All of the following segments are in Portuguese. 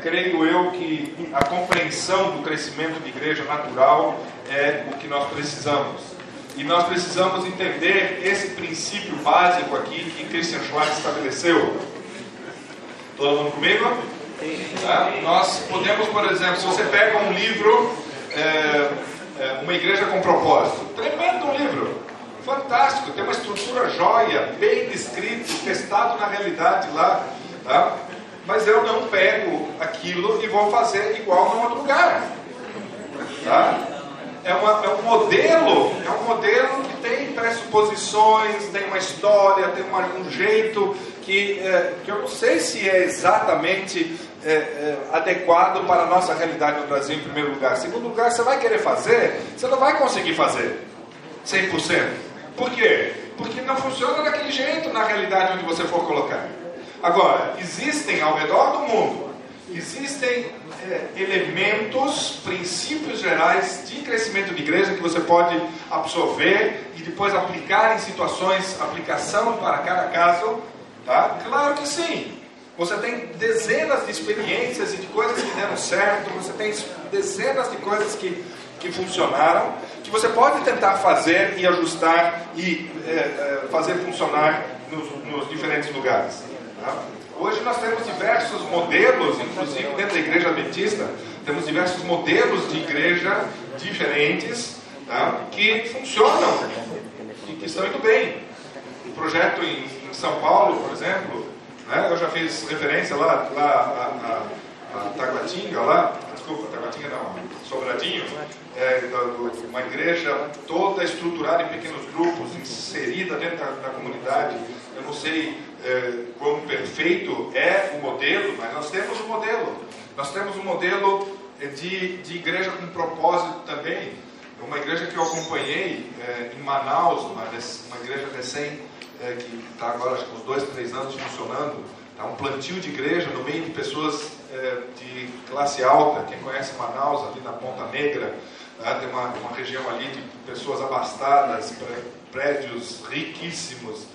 creio eu que a compreensão do crescimento de igreja natural é o que nós precisamos. E nós precisamos entender esse princípio básico aqui que Christian Schwartz estabeleceu. Todo mundo comigo? Tá? Nós podemos, por exemplo, se você pega um livro, é, é, Uma Igreja com Propósito, tremendo livro, fantástico, tem uma estrutura jóia, bem descrito, testado na realidade lá. Tá? Mas eu não pego aquilo e vou fazer igual em outro lugar. Tá? É, uma, é um modelo, é um modelo que tem pressuposições, tem uma história, tem uma, um jeito que, é, que eu não sei se é exatamente é, é, adequado para a nossa realidade no Brasil, em primeiro lugar. Em segundo lugar, você vai querer fazer, você não vai conseguir fazer 100%. Por quê? Porque não funciona daquele jeito na realidade onde você for colocar. Agora, existem ao redor do mundo, existem é, elementos, princípios gerais de crescimento de igreja que você pode absorver e depois aplicar em situações, aplicação para cada caso. Tá? Claro que sim. Você tem dezenas de experiências e de coisas que deram certo, você tem dezenas de coisas que, que funcionaram, que você pode tentar fazer e ajustar e é, é, fazer funcionar nos, nos diferentes lugares. Hoje nós temos diversos modelos, inclusive dentro da igreja adventista, temos diversos modelos de igreja diferentes tá? que funcionam e que estão indo bem. O projeto em, São Paulo, por exemplo, né? eu já fiz referência lá, lá a, a, a Taguatinga, lá, desculpa, Taguatinga não, Sobradinho, é, uma igreja toda estruturada em pequenos grupos, inserida dentro da, da comunidade. Eu não sei como perfeito é o modelo, mas nós temos um modelo. Nós temos um modelo é, de, de igreja com propósito também. Uma igreja que eu acompanhei é, em Manaus, uma, uma igreja recém, é, que está agora acho que uns dois, três anos funcionando. Tá um plantio de igreja no meio de pessoas é, de classe alta. Quem conhece Manaus, ali na Ponta Negra, né, tem uma, uma região ali de pessoas abastadas, prédios riquíssimos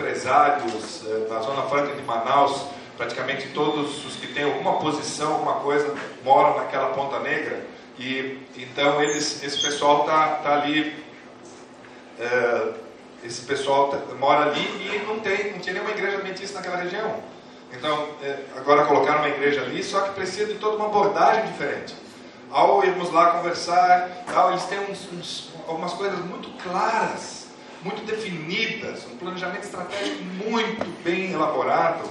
empresários eh, da Zona Franca de Manaus, praticamente todos os que têm alguma posição, alguma coisa, moram naquela Ponta Negra. E então eles, esse pessoal está tá ali, é, esse pessoal tá, mora ali e não tem, não tinha nenhuma igreja adventista naquela região. Então é, agora colocaram uma igreja ali, só que precisa de toda uma abordagem diferente. Ao irmos lá conversar, eles têm uns, uns, algumas coisas muito claras muito definidas, um planejamento estratégico muito bem elaborado.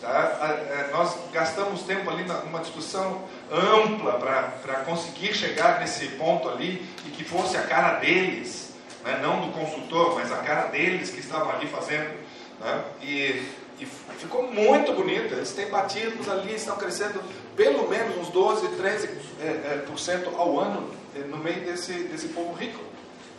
Tá? Nós gastamos tempo ali numa discussão ampla para conseguir chegar nesse ponto ali e que fosse a cara deles, né? não do consultor, mas a cara deles que estavam ali fazendo. Né? E, e ficou muito bonito. Eles têm batidos ali, estão crescendo pelo menos uns 12, 13% é, é, por cento ao ano é, no meio desse, desse povo rico.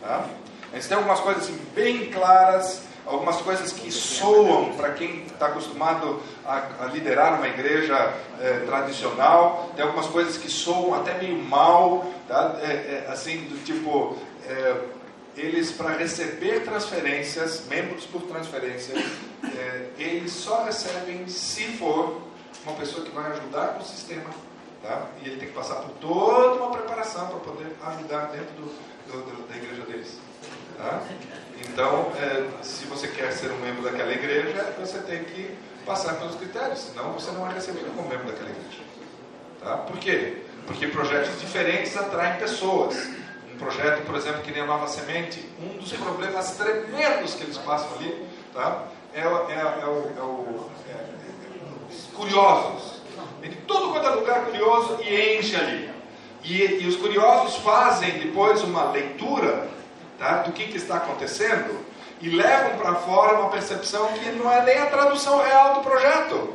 Tá? Eles têm algumas coisas assim, bem claras, algumas coisas que soam para quem está acostumado a, a, liderar uma igreja é, tradicional, tem algumas coisas que soam até meio mal, tá? é, é, assim, do tipo, é, eles para receber transferências, membros por transferência, é, eles só recebem se for uma pessoa que vai ajudar no sistema, tá? e ele tem que passar por toda uma preparação para poder ajudar dentro do, do, do, da igreja deles. Tá? Então, é, se você quer ser um membro daquela igreja, você tem que passar pelos critérios, senão você não é recebido como membro daquela igreja. Tá? Por quê? Porque projetos diferentes atraem pessoas. Um projeto, por exemplo, que nem a Nova Semente, um dos problemas tremendos que eles passam ali tá? é, é, é, é o é, curiosos. Vem de todo quanto é lugar curioso e enche ali. E, e os curiosos fazem depois uma leitura tá? do que, que está acontecendo e levam para fora uma percepção que não é nem a tradução real do projeto.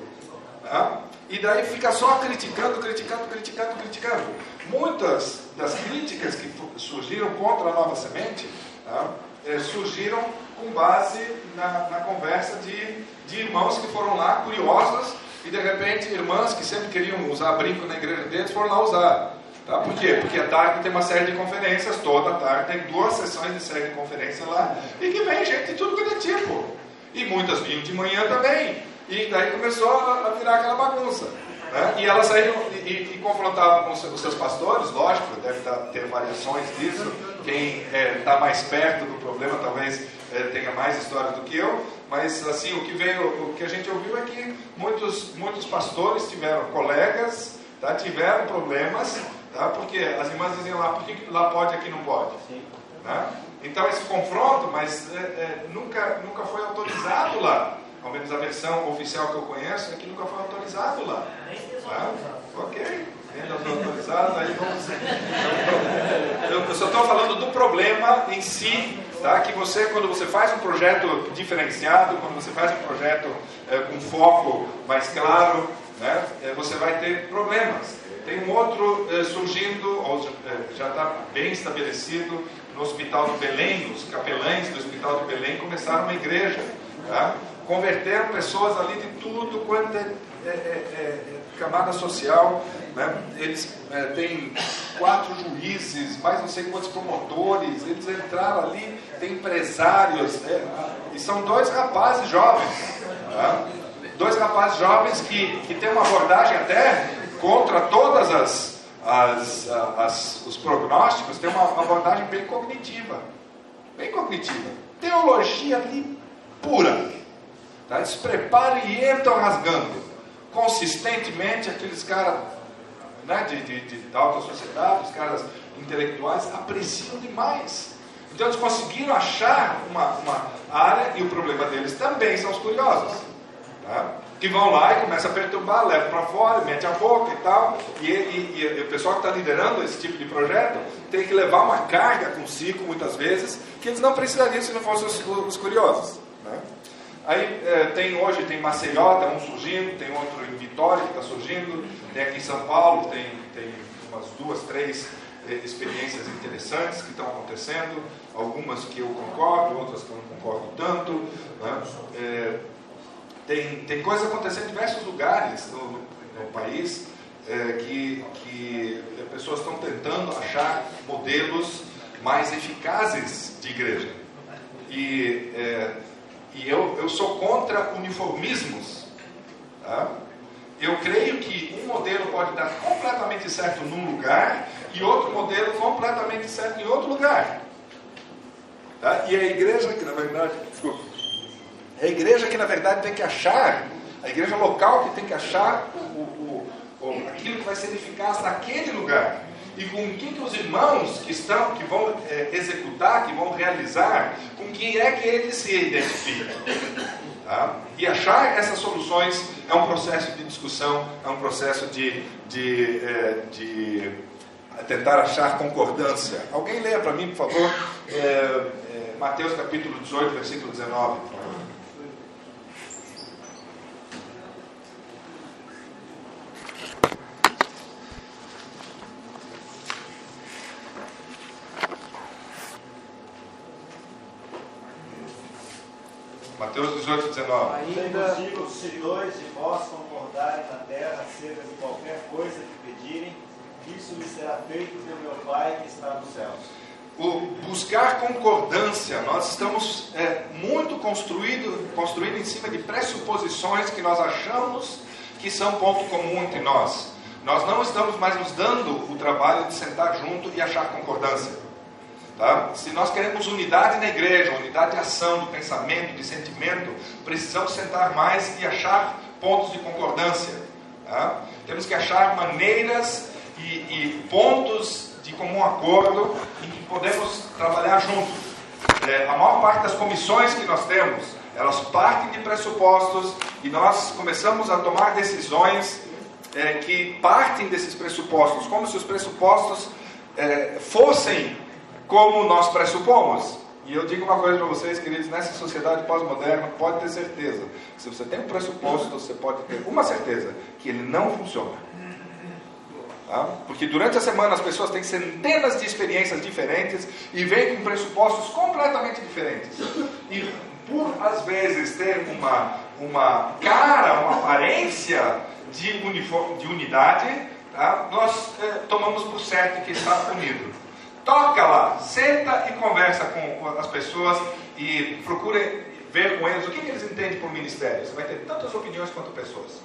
Tá? E daí fica só criticando, criticando, criticando, criticando. Muitas das críticas que surgiram contra a nova semente tá? é, surgiram com base na, na conversa de, de irmãos que foram lá curiosos e de repente irmãs que sempre queriam usar brinco na igreja deles foram lá usar. Tá? Por quê? Porque à tarde tem uma série de conferências, toda tarde tem duas sessões de série de conferência lá, e que vem gente de tudo quanto é tipo. E muitas vinham de manhã também. E daí começou a, virar aquela bagunça. Né? E elas saíram e, e confrontavam com os seus pastores, lógico, deve ter variações disso. Quem está é, tá mais perto do problema talvez é, tenha mais história do que eu, mas assim o que veio, o que a gente ouviu é que muitos, muitos pastores tiveram colegas, tá, tiveram problemas, tá, porque as irmãs diziam lá, por que lá pode e aqui não pode? Né? Então esse confronto, mas é, é, nunca, nunca foi autorizado lá ao menos a versão oficial que eu conheço, é que nunca foi autorizado lá. Tá? Ok, vendas autorizadas, aí vamos. Eu só estou falando do problema em si, tá? que você, quando você faz um projeto diferenciado, quando você faz um projeto é, com foco mais claro, né? É, você vai ter problemas. Tem um outro é, surgindo, já está bem estabelecido, no Hospital de Belém, os capelães do Hospital de Belém começaram uma igreja. Tá? converteram pessoas ali de tudo quanto é, é, é, é camada social. Né? Eles é, têm quatro juízes, mais não sei quantos promotores, eles entraram ali, tem empresários, né? e são dois rapazes jovens. Tá? Dois rapazes jovens que, que têm uma abordagem até contra todas as, as, as, os prognósticos, tem uma abordagem bem cognitiva. Bem cognitiva. Teologia ali pura. Tá? Eles preparam e entram rasgando. Consistentemente, aqueles caras né, de, de, de, da alta sociedade, os caras intelectuais, apreciam demais. Então eles conseguiram achar uma, uma área, e o problema deles também são os curiosos. Tá? Que vão lá e começam a perturbar, levam para fora, mete a boca e tal. E, e, e o pessoal que está liderando esse tipo de projeto tem que levar uma carga consigo, muitas vezes, que eles não precisariam se não fossem os, os curiosos. Né? Aí é, tem hoje, tem Maceió, tem um surgindo, tem outro em Vitória que está surgindo, tem aqui em São Paulo, tem, tem umas duas, três é, experiências interessantes que estão acontecendo, algumas que eu concordo, outras que eu não concordo tanto. Né? É, tem, tem coisas acontecendo em diversos lugares no, no país é, que, que pessoas estão tentando achar modelos mais eficazes de igreja. E é, e eu, eu sou contra uniformismos. Tá? Eu creio que um modelo pode dar completamente certo num lugar e outro modelo completamente certo em outro lugar. Tá? E a igreja que na verdade, desculpa, é a igreja que na verdade tem que achar, a igreja local que tem que achar o, o, o, aquilo que vai ser eficaz naquele lugar e com quem que os irmãos que estão, que vão é, executar, que vão realizar, com quem é que eles se identificam. Tá? E achar essas soluções é um processo de discussão, é um processo de, de, é, de tentar achar concordância. Alguém leia para mim, por favor, é, é Mateus capítulo 18, versículo 19. Mateus 18, 19. Ainda se dois de vós concordarem na terra acerca de qualquer coisa que pedirem, isso lhe será feito pelo meu Pai que está nos céus. O buscar concordância, nós estamos é, muito construído, construído em cima de pressuposições que nós achamos que são ponto comum entre nós. Nós não estamos mais nos dando o trabalho de sentar junto e achar concordância. Tá? Se nós queremos unidade na igreja, unidade de ação, de pensamento, de sentimento, precisamos sentar mais e achar pontos de concordância. Tá? Temos que achar maneiras e, e, pontos de comum acordo em que podemos trabalhar juntos. É, a maior parte das comissões que nós temos, elas partem de pressupostos e nós começamos a tomar decisões é, que partem desses pressupostos, como se os pressupostos é, fossem como nós pressupomos. E eu digo uma coisa para vocês, queridos, nessa sociedade pós-moderna, pode ter certeza. Se você tem um pressuposto, você pode ter uma certeza, que ele não funciona. Tá? Porque durante a semana as pessoas têm centenas de experiências diferentes e vêm com pressupostos completamente diferentes. E por às vezes ter uma, uma cara, uma aparência de, uniform, de unidade, tá? nós eh, tomamos por certo que está unido. Toca lá, senta e conversa com as pessoas e procure ver com eles o que, que eles entendem por ministério. Você vai ter tantas opiniões quanto pessoas.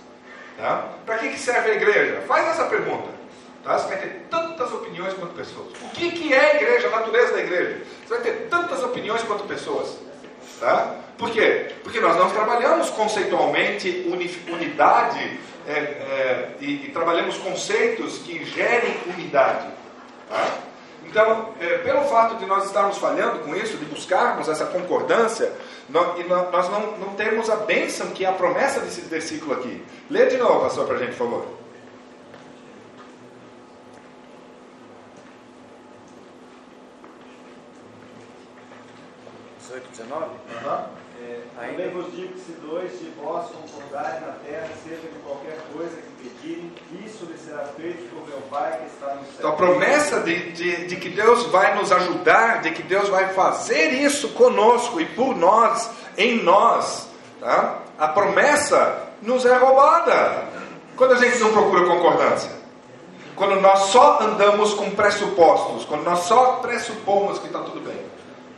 Tá? Para que, que serve a igreja? Faz essa pergunta. Tá? Você vai ter tantas opiniões quanto pessoas. O que, que é a igreja, a natureza da igreja? Você vai ter tantas opiniões quanto pessoas. Tá? Por quê? Porque nós não trabalhamos conceitualmente unidade é, é, e, e, trabalhamos conceitos que gerem unidade. Tá? Então, é, pelo fato de nós estarmos falhando com isso, de buscarmos essa concordância, nós, e nós não, não temos a bênção que é a promessa desse versículo aqui. Lê de novo, pastor, para a gente, por favor. 18, 19? Uhum. É, Também vos digo que se dois de vós concordarem na terra, seja de qualquer coisa que pedirem, isso lhe será feito por meu Pai que está no céu. Então a promessa de, de, de que Deus vai nos ajudar, de que Deus vai fazer isso conosco e por nós, em nós, tá? a promessa nos é roubada. Quando a gente não procura concordância. Quando nós só andamos com pressupostos, quando nós só pressupomos que está tudo bem.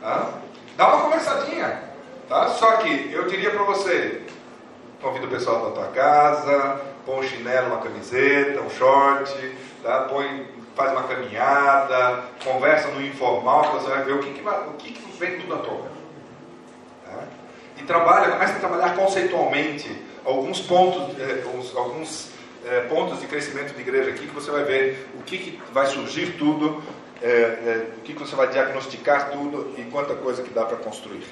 Tá? Dá uma conversadinha. Tá? Só que eu diria para você: convida o pessoal para tua casa, põe um chinelo, uma camiseta, um short, tá? põe, faz uma caminhada, conversa no informal, você vai ver o que, que, o que, que vem tudo à toa. Tá? E trabalha, começa a trabalhar conceitualmente alguns pontos, eh, alguns, alguns eh, pontos de crescimento de igreja aqui que você vai ver o que, que vai surgir tudo, eh, o que, que você vai diagnosticar tudo e quanta coisa que dá para construir.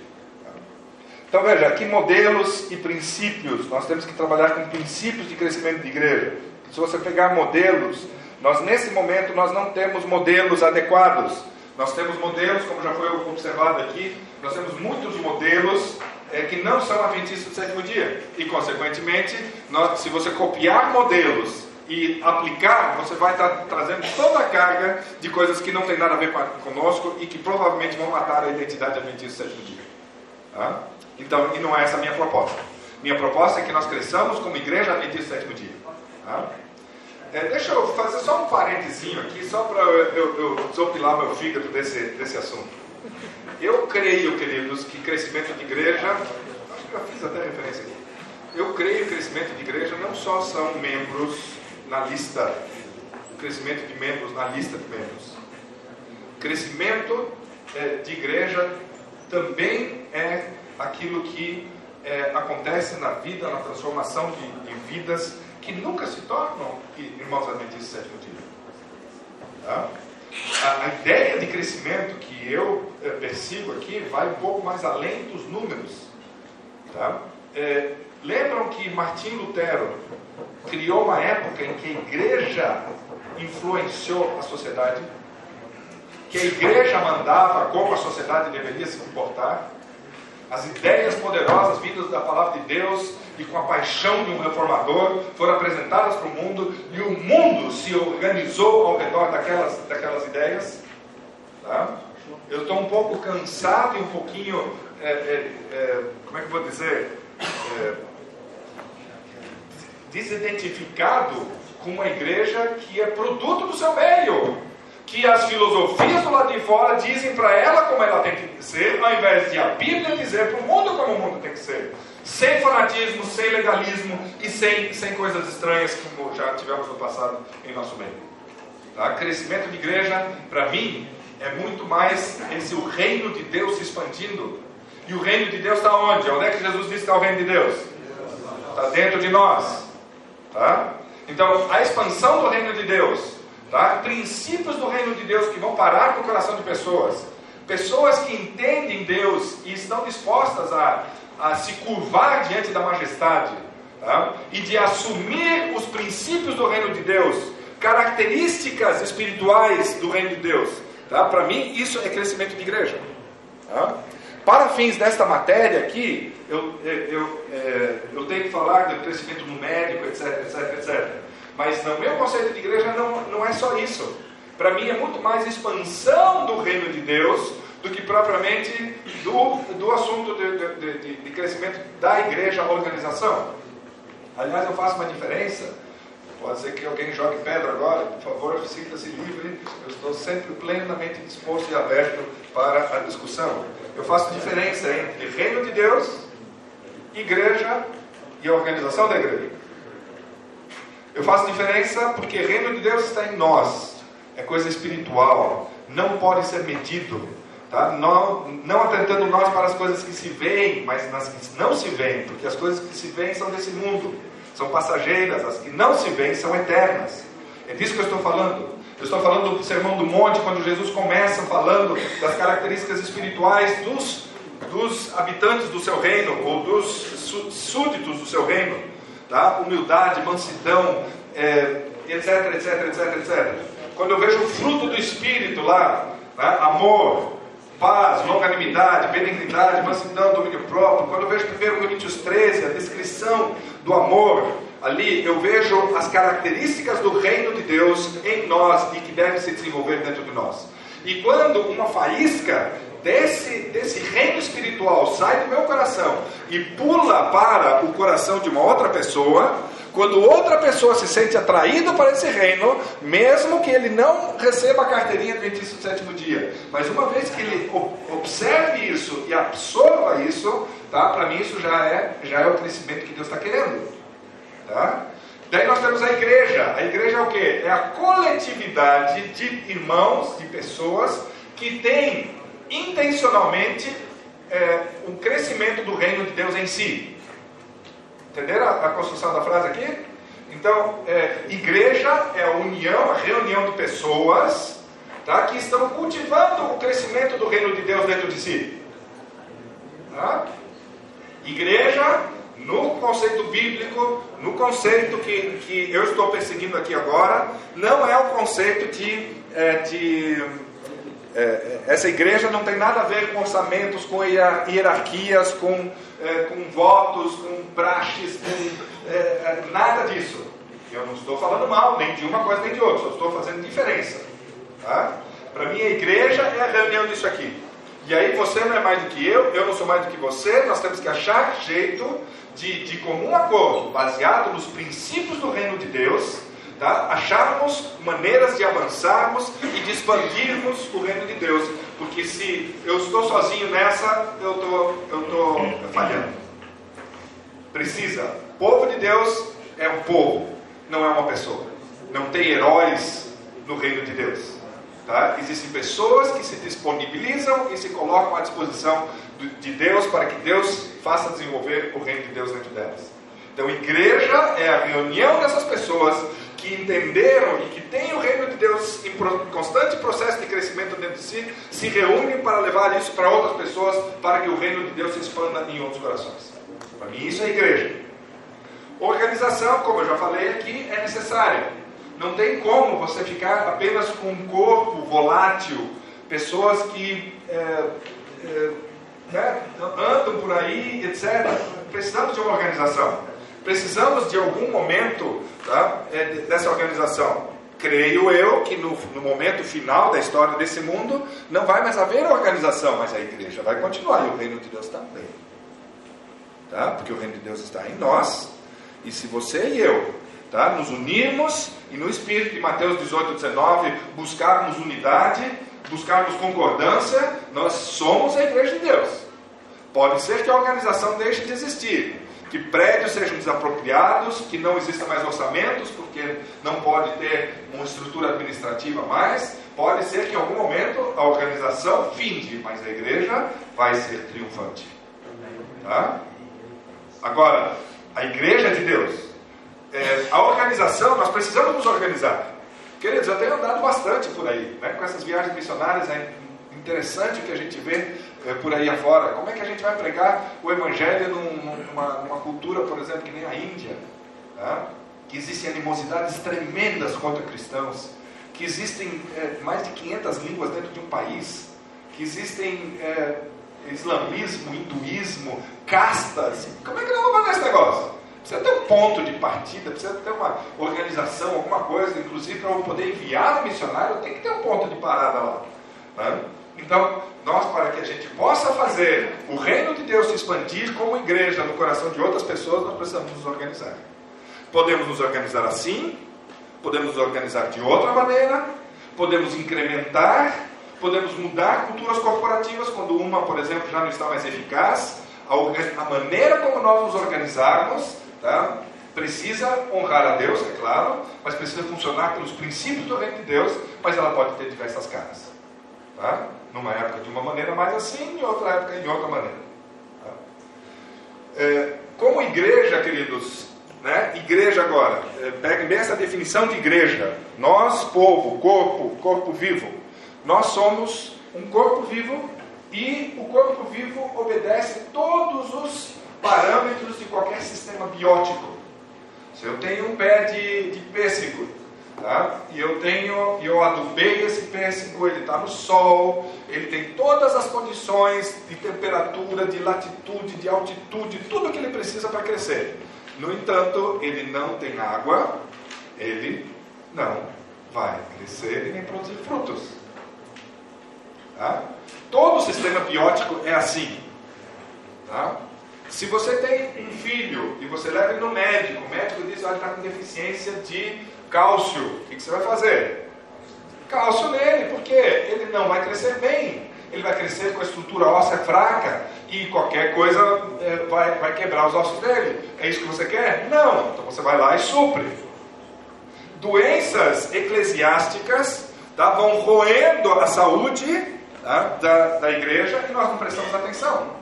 Então veja, aqui modelos e princípios, nós temos que trabalhar com princípios de crescimento de igreja. Se você pegar modelos, nós nesse momento nós não temos modelos adequados. Nós temos modelos, como já foi observado aqui, nós temos muitos modelos é, que não são adventistas do sétimo dia. E, consequentemente, nós, se você copiar modelos e aplicar, você vai estar trazendo toda a carga de coisas que não tem nada a ver conosco e que provavelmente vão matar a identidade adventista do sétimo dia. Tá? Então, e não é essa a minha proposta. Minha proposta é que nós cresçamos como igreja adventista sétimo dia. Tá? É, deixa eu fazer só um parentezinho aqui, só para eu, eu, eu desopilar meu fígado desse, desse assunto. Eu creio, queridos, que crescimento de igreja, acho que já fiz até referência aqui. Eu creio que crescimento de igreja não só são membros na lista, o crescimento de membros na lista de membros. Crescimento é, de igreja também é aquilo que é, acontece na vida, na transformação de, de, vidas que nunca se tornam irmãos adventistas sétimo dia. Tá? A, a, ideia de crescimento que eu é, persigo aqui vai um pouco mais além dos números. Tá? É, lembram que Martim Lutero criou uma época em que a igreja influenciou a sociedade? Que a igreja mandava como a sociedade deveria se comportar? As ideias poderosas vindas da palavra de Deus e com a paixão de um reformador foram apresentadas para o mundo e o mundo se organizou ao redor daquelas, daquelas ideias. Tá? Eu estou um pouco cansado e um pouquinho, é, é, é, como é que eu vou dizer, é, desidentificado com uma igreja que é produto do seu meio que as filosofias do lado de fora dizem para ela como ela tem que ser, ao invés de a Bíblia dizer para o mundo como o mundo tem que ser. Sem fanatismo, sem legalismo e sem, sem coisas estranhas como já tivemos no passado em nosso meio. Tá? Crescimento de igreja, para mim, é muito mais esse o reino de Deus se expandindo. E o reino de Deus está onde? Onde é que Jesus disse que está o reino de Deus? Está dentro de nós. Tá? Então, a expansão do reino de Deus Tá? Princípios do reino de Deus que vão parar no coração de pessoas. Pessoas que entendem Deus e estão dispostas a, a se curvar diante da majestade. Tá? E de assumir os princípios do reino de Deus, características espirituais do reino de Deus. Tá? Para mim, isso é crescimento de igreja. Tá? Para fins desta matéria aqui, eu, eu, eu, é, eu tenho que falar do crescimento numérico, etc, etc, etc. Mas no meu conceito de igreja não, não é só isso. Para mim é muito mais expansão do reino de Deus do que propriamente do, do assunto de, de, de, de crescimento da igreja, organização. Aliás, eu faço uma diferença. Pode ser que alguém jogue pedra agora, por favor, sinta-se livre. Eu estou sempre plenamente disposto e aberto para a discussão. Eu faço diferença entre reino de Deus, igreja e organização da igreja. Eu faço diferença porque o reino de Deus está em nós. É coisa espiritual. Não pode ser medido. Tá? Não, não atentando nós para as coisas que se veem, mas nas que não se veem. Porque as coisas que se veem são desse mundo. São passageiras. As que não se veem são eternas. É disso que eu estou falando. Eu estou falando do Sermão do Monte, quando Jesus começa falando das características espirituais dos, dos habitantes do seu reino, ou dos súditos do seu reino. Tá? Humildade, mansidão, é, etc, etc, etc, etc. Quando eu vejo o fruto do Espírito lá, né? amor, paz, longanimidade, benignidade, mansidão, domínio próprio. Quando eu vejo 1 Coríntios 13, a descrição do amor, ali eu vejo as características do reino de Deus em nós e que deve se desenvolver dentro de nós. E quando uma faísca desse, desse reino espiritual sai do meu coração e pula para o coração de uma outra pessoa, quando outra pessoa se sente atraído para esse reino, mesmo que ele não receba a carteirinha adventista do sétimo dia, mas uma vez que ele observe isso e absorva isso, tá? Para mim isso já é já é o crescimento que Deus está querendo, tá? Daí nós temos a igreja. A igreja é o que? É a coletividade de irmãos, de pessoas que têm intencionalmente é, um crescimento do reino de Deus em si. Entenderam a, a construção da frase aqui? Então, é, igreja é a união, a reunião de pessoas tá, que estão cultivando o crescimento do reino de Deus dentro de si. Tá? Igreja, no conceito bíblico, no conceito que, que eu estou perseguindo aqui agora, não é o conceito de, é, de é, essa igreja não tem nada a ver com orçamentos, com hierarquias, com, é, com votos, com praxes, com é, é, nada disso. Eu não estou falando mal nem de uma coisa nem de outra, só estou fazendo diferença. Tá? Para mim, a igreja é a reunião disso aqui. E aí você não é mais do que eu, eu não sou mais do que você, nós temos que achar jeito de, de comum acordo, baseado nos princípios do reino de Deus, tá? acharmos maneiras de avançarmos e de expandirmos o reino de Deus. Porque se eu estou sozinho nessa, eu estou tô falhando. Precisa. Povo de Deus é um povo, não é uma pessoa. Não tem heróis no reino de Deus. Tá? Existem pessoas que se disponibilizam e se colocam à disposição de Deus para que Deus faça desenvolver o reino de Deus dentro delas. Então, igreja é a reunião dessas pessoas que entenderam e que têm o reino de Deus em constante processo de crescimento dentro de si, se reúnem para levar isso para outras pessoas, para que o reino de Deus se expanda em outros corações. Para mim, isso é igreja. Organização, como eu já falei aqui, é necessária. Não tem como você ficar apenas com um corpo volátil, pessoas que é, é, né, andam por aí, etc. Precisamos de uma organização. Precisamos de algum momento tá, é, dessa organização. Creio eu que no, no, momento final da história desse mundo não vai mais haver organização, mas a igreja vai continuar e o reino de Deus também. Tá? Porque o reino de Deus está em nós. E se você e eu tá, nos unirmos e no espírito de Mateus 18, 19 buscarmos unidade, buscarmos concordância, nós somos a igreja de Deus. Pode ser que a organização deixe de existir, que prédios sejam desapropriados, que não existam mais orçamentos, porque não pode ter uma estrutura administrativa mais. Pode ser que em algum momento a organização finde, mas a igreja vai ser triunfante. Tá? Agora, a igreja de Deus, é, a organização, nós precisamos nos organizar. Queridos, eu tenho andado bastante por aí, né, com essas viagens missionárias, é interessante que a gente vê é, por aí afora. Como é que a gente vai pregar o Evangelho num, numa, numa, cultura, por exemplo, que nem a Índia? Tá? Que existem animosidades tremendas contra cristãos, que existem é, mais de 500 línguas dentro de um país, que existem é, islamismo, hinduísmo, castas. Como é que nós vamos fazer esse negócio? Precisa ter um ponto de partida, precisa ter uma organização, alguma coisa. Inclusive, para eu poder enviar um missionário, tenho que ter um ponto de parada lá. Né? Então, nós, para que a gente possa fazer o reino de Deus se expandir como igreja no coração de outras pessoas, nós precisamos nos organizar. Podemos nos organizar assim, podemos nos organizar de outra maneira, podemos incrementar, podemos mudar culturas corporativas quando uma, por exemplo, já não está mais eficaz. A, maneira como nós nos organizarmos tá, Precisa honrar a Deus, é claro, mas precisa funcionar pelos princípios do reino de Deus, mas ela pode ter diversas caras. Tá? Numa época de uma maneira mais assim, em outra época de outra maneira. Tá? É, como igreja, queridos, né? igreja agora, é, pegue bem essa definição de igreja. Nós, povo, corpo, corpo vivo, nós somos um corpo vivo e o corpo vivo obedece todos os parâmetros de qualquer sistema biótico. Se eu tenho um pé de, de pêssego, tá? e eu tenho, eu adubei esse pêssego, ele está no sol, ele tem todas as condições de temperatura, de latitude, de altitude, tudo que ele precisa para crescer. No entanto, ele não tem água, ele não vai crescer e nem produzir frutos. Tá? Todo o sistema biótico é assim. Tá? Se você tem um filho e você leva ele no médico, o médico diz que ele está com deficiência de cálcio, o que você vai fazer? Cálcio nele, porque ele não vai crescer bem. Ele vai crescer com a estrutura óssea fraca e qualquer coisa é, vai, vai quebrar os ossos dele. É isso que você quer? Não. Então você vai lá e supre. Doenças eclesiásticas tá, vão roendo a saúde tá, da, da igreja e nós não prestamos atenção.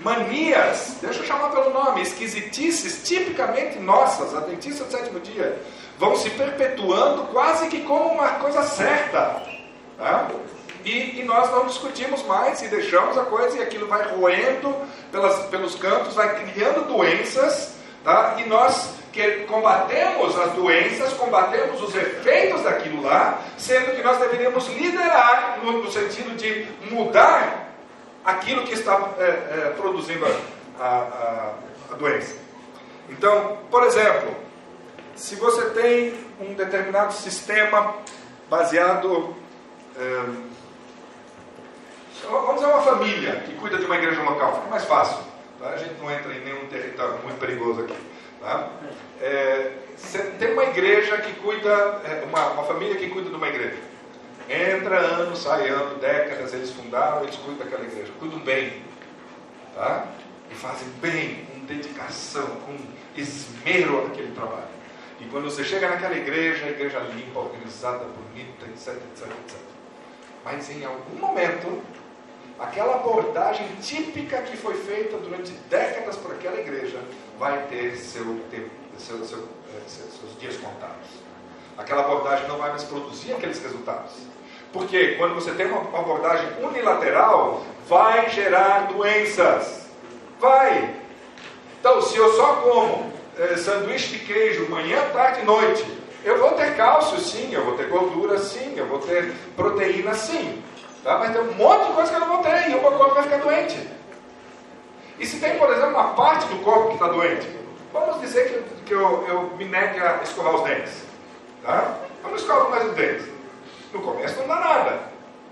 Manias, deixa eu chamar pelo nome, esquisitices tipicamente nossas, adventistas do sétimo dia, vão se perpetuando quase que como uma coisa certa. Tá? E, e, nós não discutimos mais e deixamos a coisa e aquilo vai roendo pelas, pelos cantos, vai criando doenças, tá? e nós que combatemos as doenças, combatemos os efeitos daquilo lá, sendo que nós deveríamos liderar no, no sentido de mudar aquilo que está é, é, produzindo a, a, a, doença. Então, por exemplo, se você tem um determinado sistema baseado. É, vamos dizer uma família que cuida de uma igreja local, fica mais fácil. Tá? A gente não entra em nenhum território muito perigoso aqui. Tá? É, tem uma igreja que cuida, é, uma, uma família que cuida de uma igreja. Entra ano, sai ano, décadas, eles fundaram, eles cuidam daquela igreja, cuidam bem, tá? E fazem bem, com dedicação, com esmero aquele trabalho. E quando você chega naquela igreja, a igreja limpa, organizada, bonita, etc, etc, etc. Mas em algum momento, aquela abordagem típica que foi feita durante décadas por aquela igreja vai ter seu tempo, seu, seu, eh, seus dias contados. Aquela abordagem não vai mais produzir aqueles resultados. Porque quando você tem uma abordagem unilateral, vai gerar doenças. Vai. Então, se eu só como é, sanduíche de queijo manhã, tarde e noite, eu vou ter cálcio sim, eu vou ter gordura sim, eu vou ter proteína sim. Tá? Mas tem um monte de coisa que eu não vou ter e o meu corpo vai ficar doente. E se tem, por exemplo, uma parte do corpo que está doente, vamos dizer que, que eu, eu me negue a escovar os dentes. Tá? Eu não escovo mais os dentes. No começo não dá nada.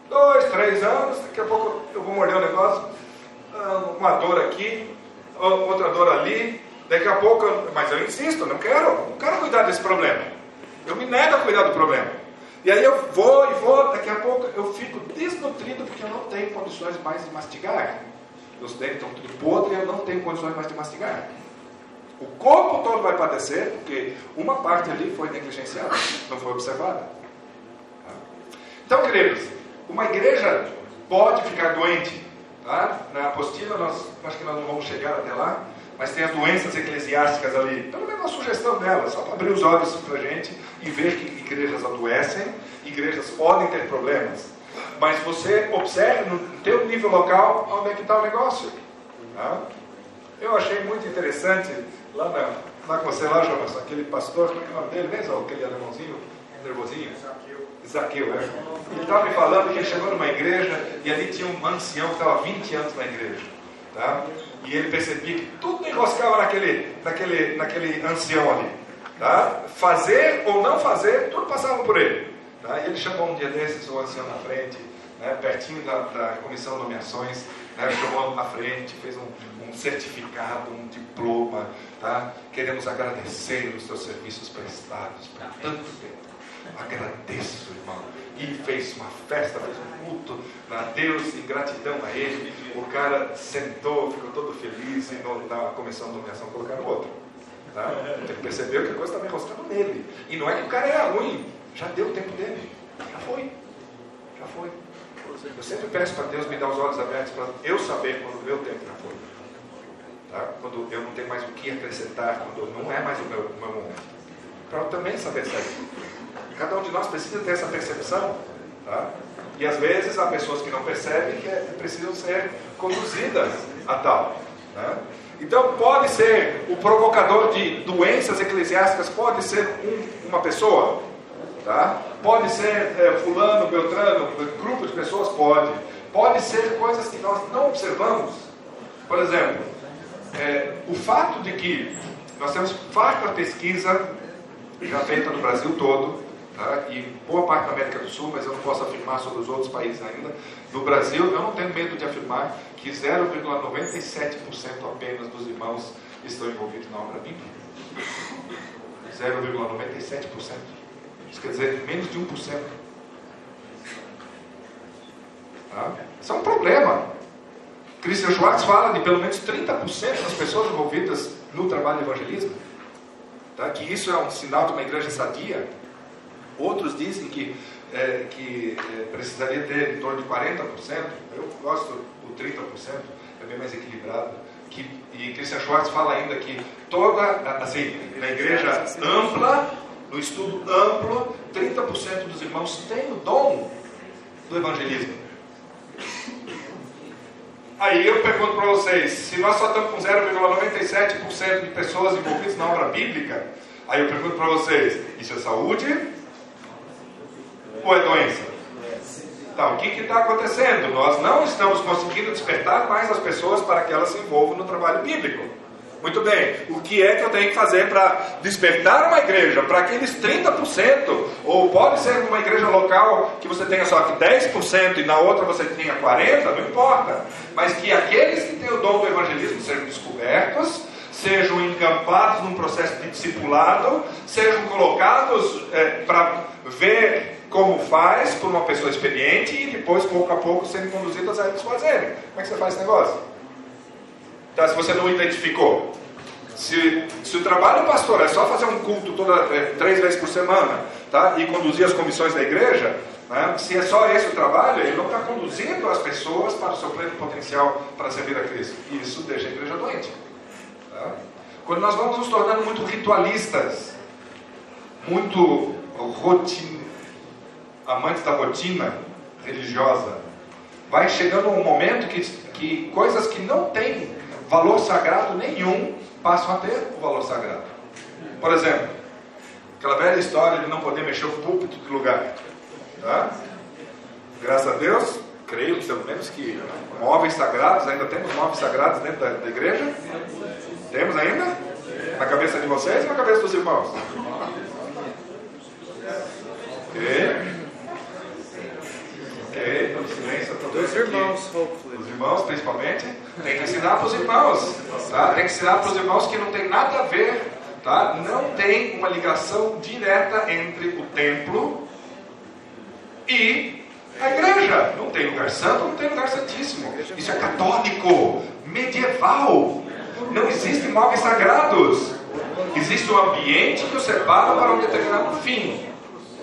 Dois, três anos, daqui a pouco eu vou morder o um negócio, ah, uma dor aqui, outra dor ali, daqui a pouco, mas eu insisto, não quero, não quero cuidar desse problema. Eu me nego a cuidar do problema. E aí eu vou e vou, daqui a pouco eu fico desnutrido porque eu não tenho condições mais de mastigar. Meus dentes estão tudo podre e eu não tenho condições mais de mastigar. O corpo todo vai padecer porque uma parte ali foi negligenciada, não foi observada. Então, queridos, uma igreja pode ficar doente. Tá? Na apostila, nós, acho que nós não vamos chegar até lá, mas tem as doenças eclesiásticas ali. Pelo menos uma sugestão dela, só para abrir os olhos para a gente e ver que igrejas adoecem, igrejas podem ter problemas. Mas você observe no teu nível local onde é que está o negócio. Tá? Eu achei muito interessante lá, na, lá com você lá, Jonas, aquele pastor, como é, é o nome dele mesmo? Aquele alemãozinho, nervosinho? Zaqueu, né? Ele estava me falando que ele chegou numa igreja e ali tinha um ancião que estava 20 anos na igreja. Tá? E ele percebia que tudo enroscava naquele, naquele, naquele ancião ali. Tá? Fazer ou não fazer, tudo passava por ele. Tá? E ele chamou um dia desses o ancião na frente, né, pertinho da, da comissão de nomeações, né, chamou na frente, fez um, um certificado, um diploma. Tá? Queremos agradecer os seus serviços prestados por tanto tempo agradeço, irmão. E fez uma festa, fez um culto a Deus em gratidão a ele. O cara sentou, ficou todo feliz e no, na comissão de nomeação colocaram outro. Tá? Tem que perceber que a coisa está me enroscando nele. E não é que o cara era ruim, já deu o tempo dele. Já foi. Já foi. Eu sempre peço para Deus me dar os olhos abertos para eu saber quando o meu tempo já foi. Tá? Quando eu não tenho mais o que acrescentar, quando não é mais o meu, o meu momento. Para eu também saber sair. Cada um de nós precisa ter essa percepção. Tá? E às vezes há pessoas que não percebem que é, precisam ser conduzidas a tal. Né? Então pode ser o provocador de doenças eclesiásticas, pode ser um, uma pessoa, tá? pode ser é, fulano, beltrano, grupo de pessoas, pode. Pode ser coisas que nós não observamos. Por exemplo, é, o fato de que nós temos farta pesquisa já feita no Brasil todo, tá? e boa parte da América do Sul, mas eu não posso afirmar sobre os outros países ainda. No Brasil, eu não tenho medo de afirmar que 0,97% apenas dos irmãos estão envolvidos na obra bíblica. 0,97%. Isso quer dizer menos de 1%. Tá? Isso é um problema. Christian Schwartz fala de pelo menos 30% das pessoas envolvidas no trabalho de evangelismo. Tá? Que isso é um sinal de uma igreja sadia. Outros dizem que, é, que é, precisaria ter em torno de 40%. Eu gosto do 30%, é bem mais equilibrado. Que, e Christian Schwartz fala ainda que toda, assim, na igreja ampla, no estudo amplo, 30% dos irmãos têm o dom do evangelismo. Aí eu pergunto para vocês, se nós só estamos com 0,97% de pessoas envolvidas na obra bíblica, aí eu pergunto para vocês, isso é saúde ou é doença? Então, o que está acontecendo? Nós não estamos conseguindo despertar mais as pessoas para que elas se envolvam no trabalho bíblico. Muito bem, o que é que eu tenho que fazer para despertar uma igreja, para aqueles 30%, ou pode ser uma igreja local que você tenha só 10% e na outra você tenha 40%, não importa, mas que aqueles que têm o dom do evangelismo sejam descobertos, sejam encampados num processo de discipulado, sejam colocados é, para ver como faz por uma pessoa experiente e depois, pouco a pouco, serem conduzidos a eles fazerem. Como é que você faz esse negócio? Então, se você não identificou, se, se o trabalho pastor é só fazer um culto toda, é, três vezes por semana tá? e conduzir as comissões da igreja, né? se é só esse o trabalho, ele não está conduzindo as pessoas para o seu pleno potencial para servir a Cristo. E isso deixa a igreja doente. Tá? Quando nós vamos nos tornando muito ritualistas, muito rotin amantes da rotina religiosa, vai chegando um momento que, que coisas que não têm valor sagrado nenhum passam a ter o valor sagrado. Por exemplo, aquela velha história de não poder mexer o púlpito de lugar. Tá? Graças a Deus, creio pelo menos que móveis sagrados, ainda temos móveis sagrados dentro da, da igreja? Temos ainda? Na cabeça de vocês ou na cabeça dos irmãos? Ok. No silêncio. Dos irmãos, hopefully. Os irmãos, principalmente. Tem que ensinar para os irmãos. Tá? Tem que ensinar para os irmãos que não tem nada a ver. Tá? Não tem uma ligação direta entre o templo e a igreja. Não tem lugar santo, não tem lugar santíssimo. Isso é católico, medieval. Não existem móveis sagrados. Existe um ambiente que o separa para um determinado fim.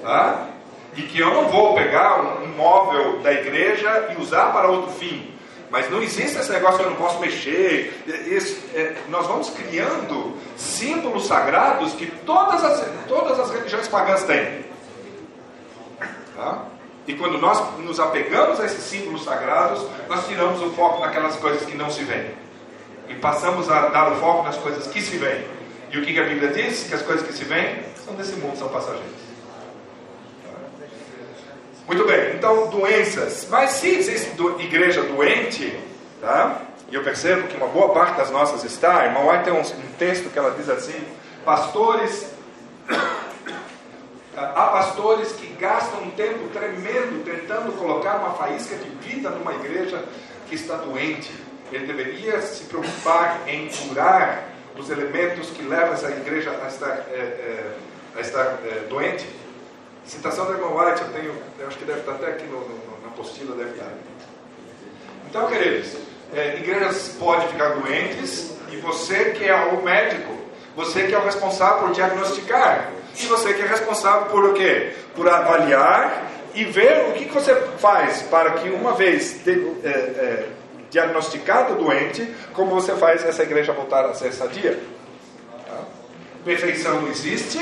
Tá? E que eu não vou pegar um móvel da igreja e usar para outro fim. Mas não existe esse negócio que eu não posso mexer. Esse, é, nós vamos criando símbolos sagrados que todas as, todas as religiões pagãs têm. Tá? E quando nós nos apegamos a esses símbolos sagrados, nós tiramos o foco naquelas coisas que não se veem. E passamos a dar o foco nas coisas que se veem. E o que a Bíblia diz? Que as coisas que se veem são desse mundo, são passageiras. Muito bem, então doenças. Mas se existe do, igreja doente, tá? e eu percebo que uma boa parte das nossas está, a irmã White tem um, um texto que ela diz assim: pastores. Há pastores que gastam um tempo tremendo tentando colocar uma faísca de vida numa igreja que está doente. Ele deveria se preocupar em curar os elementos que levam essa igreja a estar, é, é, a estar é, doente. Citação da irmã White, eu tenho, eu acho que deve estar até aqui no, no, na apostila, deve estar. Então, queridos, é, igrejas podem ficar doentes e você que é o médico, Você que é o responsável por diagnosticar. E você que é responsável por o quê? Por avaliar e ver o que, você faz para que, uma vez de, é, é, diagnosticado doente, como você faz essa igreja voltar a ser sadia. Tá? Perfeição não existe,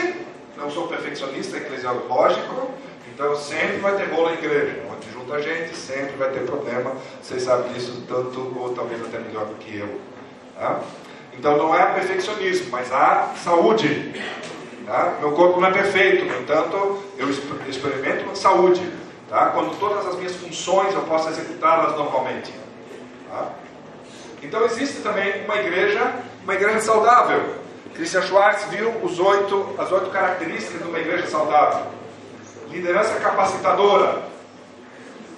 não sou perfeccionista eclesiológico, então sempre vai ter rolo em igreja. Onde junta gente, sempre vai ter problema. Vocês sabem disso tanto ou talvez até melhor do que eu. Tá? Então não é perfeccionismo, mas há saúde. Tá? Meu corpo não é perfeito, no entanto, eu experimento saúde. Tá? Quando todas as minhas funções eu posso executá-las normalmente. Tá? Então existe também uma igreja, uma igreja saudável. Christian Schwartz viu os oito, as oito características de uma igreja saudável. Liderança capacitadora.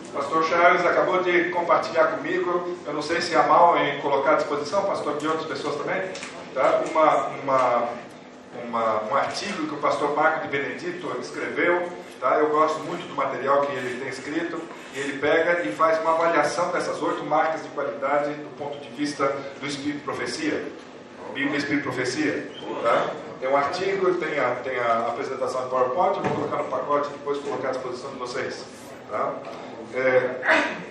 O pastor Charles acabou de compartilhar comigo, eu não sei se é mal em colocar à disposição, pastor de outras pessoas também, tá? uma, uma uma, um artigo que o pastor Marco de Benedito escreveu. Tá? Eu gosto muito do material que ele tem escrito. E ele pega e faz uma avaliação dessas oito marcas de qualidade do ponto de vista do Espírito Profecia. Bíblia Espírito Profecia. Tá? Tem um artigo, tem a, tem a apresentação em PowerPoint, eu vou colocar no pacote e depois colocar à disposição de vocês. Tá? É,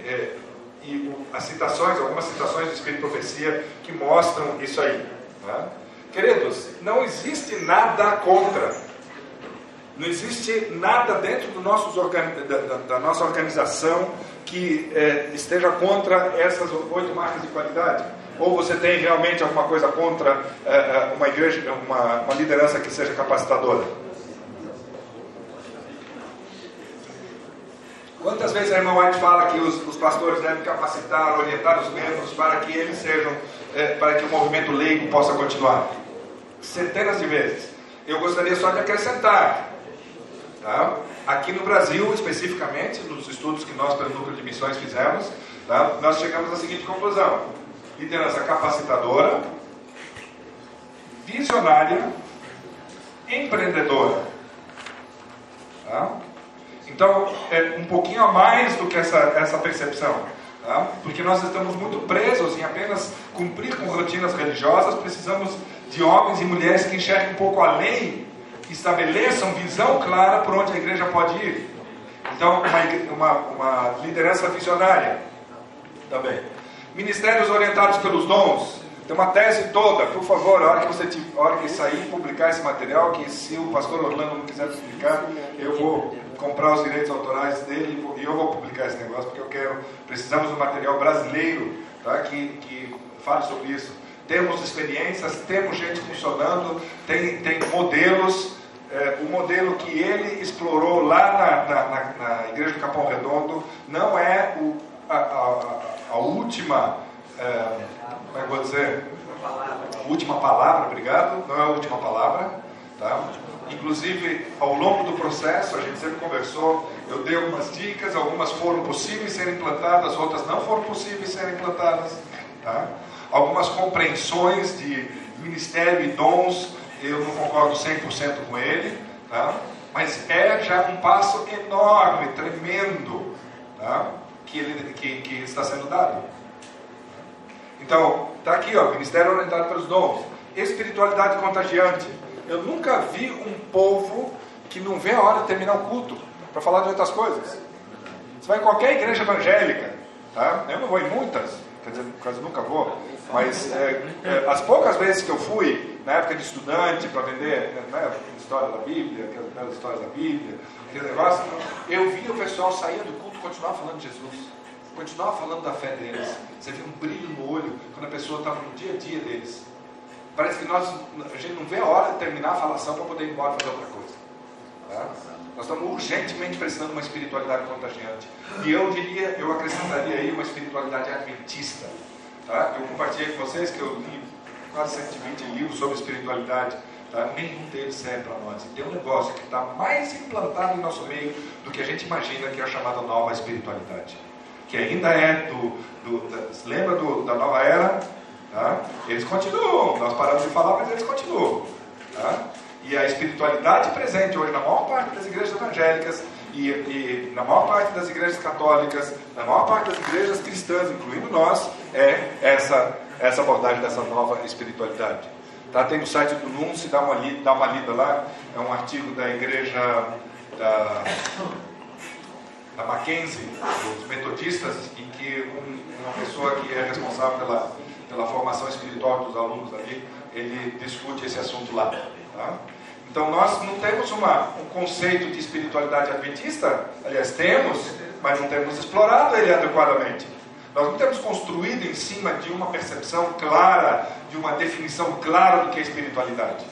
é, e as citações, algumas citações do Espírito Profecia que mostram isso aí. Tá? Queridos, não existe nada contra. Não existe nada dentro do nosso da, da, da, nossa organização que é, esteja contra essas oito marcas de qualidade. Ou você tem realmente alguma coisa contra é uma igreja, uma, uma liderança que seja capacitadora? Quantas vezes a irmã White fala que os, os pastores devem capacitar, orientar os membros para que eles sejam, é, para que o movimento leigo possa continuar? centenas de vezes. Eu gostaria só de acrescentar, tá? aqui no Brasil, especificamente, nos estudos que nós, pelo Núcleo de Missões, fizemos, tá? nós chegamos à seguinte conclusão: liderança capacitadora, visionária, empreendedora. Tá? Então, é um pouquinho a mais do que essa, essa percepção. Tá? Porque nós estamos muito presos em apenas cumprir com rotinas religiosas, precisamos de homens e mulheres que enxerguem um pouco além, que estabeleçam visão clara por onde a igreja pode ir. Então, uma, uma, uma liderança visionária também. Ministérios orientados pelos dons. Tem uma tese toda, por favor, a hora que você hora que sair publicar esse material, que se o pastor Orlando não quiser publicar, eu vou comprar os direitos autorais dele e eu vou publicar esse negócio, porque eu quero, precisamos de um material brasileiro tá, que, que fale sobre isso temos experiências, temos gente funcionando, tem, tem modelos. É, o modelo que ele explorou lá na, na, na, na Igreja do Capão Redondo não é o, a, a, a, última, é, como é que vou dizer? A última palavra, obrigado, não é a última palavra. Tá? Inclusive, ao longo do processo, a gente sempre conversou, eu dei algumas dicas, algumas foram possíveis serem implantadas, outras não foram possíveis serem implantadas. Tá? algumas compreensões de ministério e dons, eu não concordo 100% com ele, tá? mas é já um passo enorme, tremendo, tá? Que, ele, que, que está sendo dado. Então, está aqui, ó, ministério orientado pelos dons, espiritualidade contagiante. Eu nunca vi um povo que não vê a hora de terminar o culto para falar de outras coisas. Você vai em qualquer igreja evangélica, tá? eu não vou em muitas, quer dizer, quase nunca vou, mas é, é, as poucas vezes que eu fui, na época de estudante, para vender né, história da Bíblia, aquelas histórias da Bíblia, aquele negócio, eu via o pessoal sair do culto continuar falando de Jesus. Continuar falando da fé deles. Você vê um brilho no olho quando a pessoa estava no dia a dia deles. Parece que nós, a gente não vê a hora de terminar a falação para poder ir embora fazer outra coisa. Tá? Nós estamos urgentemente precisando de uma espiritualidade contagiante. E eu diria, eu acrescentaria aí uma espiritualidade adventista. Tá? Eu compartilhei com vocês que eu li quase 120 livros sobre espiritualidade. Tá? Nenhum deles serve para nós. E tem um negócio que está mais implantado em nosso meio do que a gente imagina, que é a chamada nova espiritualidade. Que ainda é do. do da, lembra do, da nova era? Tá? Eles continuam. Nós paramos de falar, mas eles continuam. Tá? E a espiritualidade presente hoje na maior parte das igrejas evangélicas e, e, na maior parte das igrejas católicas, na maior parte das igrejas cristãs, incluindo nós, é essa, essa abordagem dessa nova espiritualidade. Tá? Tem no site do NUNCE, dá uma, dá uma lida lá. É um artigo da igreja da, da Mackenzie, dos metodistas, em que um, uma pessoa que é responsável pela, pela formação espiritual dos alunos ali, ele discute esse assunto lá. Tá? Então nós não temos uma, um conceito de espiritualidade adventista, aliás, temos, mas não temos explorado ele adequadamente. Nós não temos construído em cima de uma percepção clara, de uma definição clara do que é espiritualidade.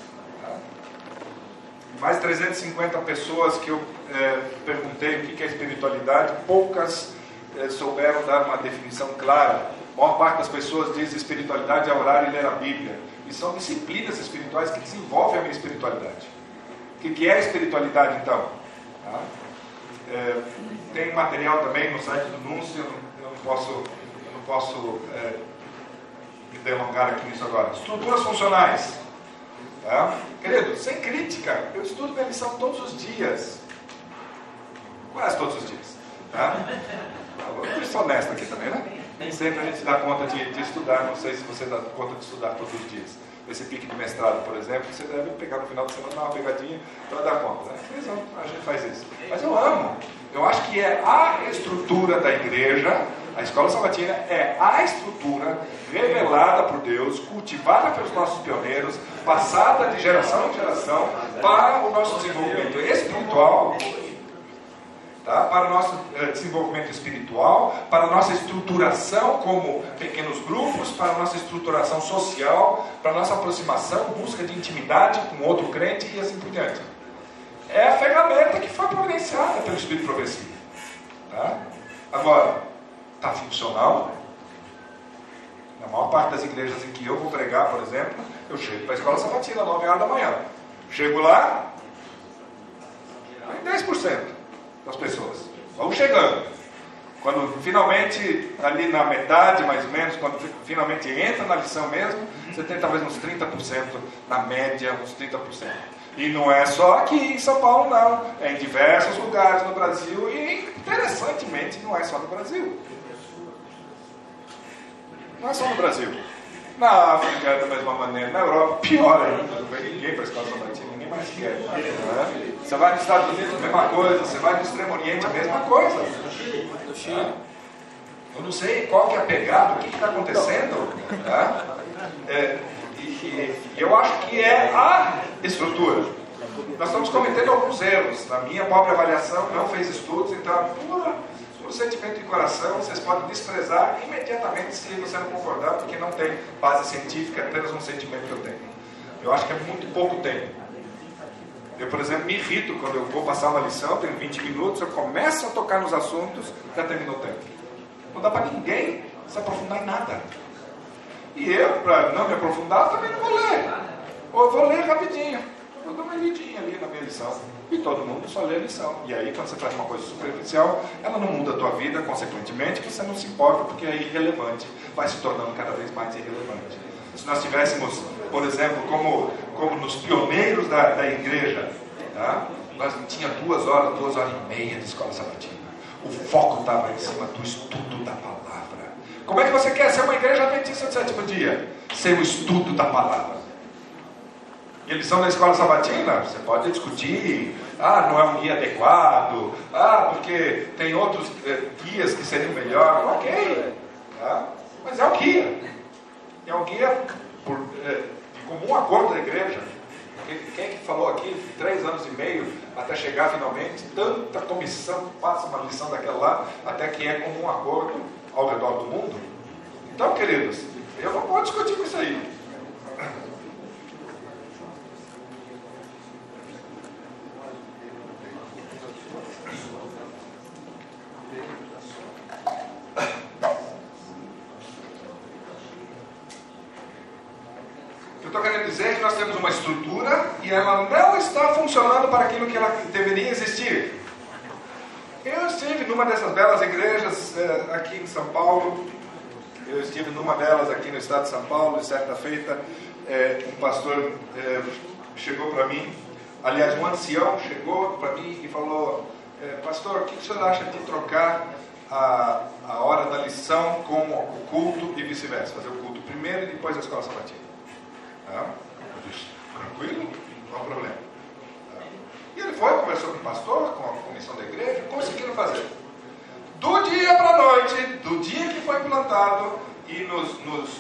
Mais 350 pessoas que eu é, perguntei o que é espiritualidade, poucas é, souberam dar uma definição clara. A maior parte das pessoas diz espiritualidade é orar e ler a Bíblia. E são disciplinas espirituais que desenvolvem a minha espiritualidade. O que é espiritualidade então? Tá? É, tem material também no site do Núncio, posso, eu não posso é, me delongar aqui nisso agora. Estruturas funcionais. Tá? Querido, sem crítica, eu estudo minha lição todos os dias. Quase todos os dias. Tá? Eu sou honesto aqui também, né? Nem sempre a gente dá conta de, de estudar, não sei se você dá conta de estudar todos os dias esse pique de mestrado, por exemplo, você deve pegar no final de semana, uma pegadinha para dar conta. Né? a gente faz isso. Mas eu amo. Eu acho que é a estrutura da igreja a escola sabatina é a estrutura revelada por Deus, cultivada pelos nossos pioneiros, passada de geração em geração para o nosso desenvolvimento espiritual, tá? para o nosso eh, desenvolvimento espiritual, para a nossa estruturação como pequenos grupos, para a nossa estruturação social, para a nossa aproximação, busca de intimidade com outro crente e assim por diante. É a ferramenta que foi providenciada pelo Espírito Progressivo. Tá? Agora, está funcional. Na maior parte das igrejas em que eu vou pregar, por exemplo, eu chego para a escola sabatina, 9 horas da manhã. Chego lá, aí 10% das pessoas vão chegando. Quando finalmente, ali na metade mais ou menos, quando finalmente entra na lição mesmo, você tem talvez uns 30%, na média, uns 30%. E não é só aqui em São Paulo, não. É em diversos lugares no Brasil e, interessantemente, não é só no Brasil. Não é só no Brasil. Na África é da mesma maneira, na Europa, pior ainda, não vem ninguém para a escola sabatina, ninguém mais quer. Né? Você vai nos Estados Unidos, a mesma coisa, você vai no Extremo Oriente, a mesma coisa. Né? Eu não sei qual que é a pegada, o que está acontecendo. Tá? É, eu acho que é a estrutura. Nós estamos cometendo alguns erros. Na minha própria avaliação, não fez estudos, então é pura o sentimento de coração vocês podem desprezar imediatamente se você não concordar, porque não tem base científica, é apenas um sentimento que eu tenho. Eu acho que é muito pouco tempo. Eu, por exemplo, me irrito quando eu vou passar uma lição, tenho 20 minutos, eu começo a tocar nos assuntos, já terminou o tempo. Não dá para ninguém se aprofundar em nada. E eu, para não me aprofundar, também não vou ler. Ou eu vou ler rapidinho. Eu dou uma lidinha ali na minha lição. E todo mundo só lê a lição. E aí, quando você faz uma coisa superficial, ela não muda a tua vida, consequentemente, você não se importa porque é irrelevante. Vai se tornando cada vez mais irrelevante. Se nós tivéssemos, por exemplo, como, como nos pioneiros da, da igreja, tá? nós tinha duas horas, duas horas e meia de escola sabatina. O foco estava em cima do estudo da palavra. Como é que você quer ser uma igreja adventista do sétimo dia? Ser o estudo da palavra. E eles são da escola sabatina, você pode discutir, ah, não é um guia adequado, ah, porque tem outros eh, guias que seriam melhores, ok, tá? mas é o guia. É o guia por, eh, de comum acordo da igreja. Quem é que falou aqui, três anos e meio, até chegar finalmente, tanta comissão passa uma lição daquela lá, até que é comum acordo ao redor do mundo? Então, queridos, eu não vou discutir com isso aí. e ela não está funcionando para aquilo que ela deveria existir. Eu estive numa dessas belas igrejas eh, aqui em São Paulo, eu estive numa delas aqui no estado de São Paulo, e certa feita, eh, um pastor eh, chegou para mim, aliás, um ancião chegou para mim e falou: Pastor, o que o senhor acha de trocar a, a hora da lição com o culto e vice-versa? Fazer o culto primeiro e depois a escola sabatina. Tá? Tranquilo? Não há problema. Ele foi, conversou com o pastor, com a comissão da igreja, conseguiram fazer. Do dia para a noite, do dia que foi plantado e nos, nos,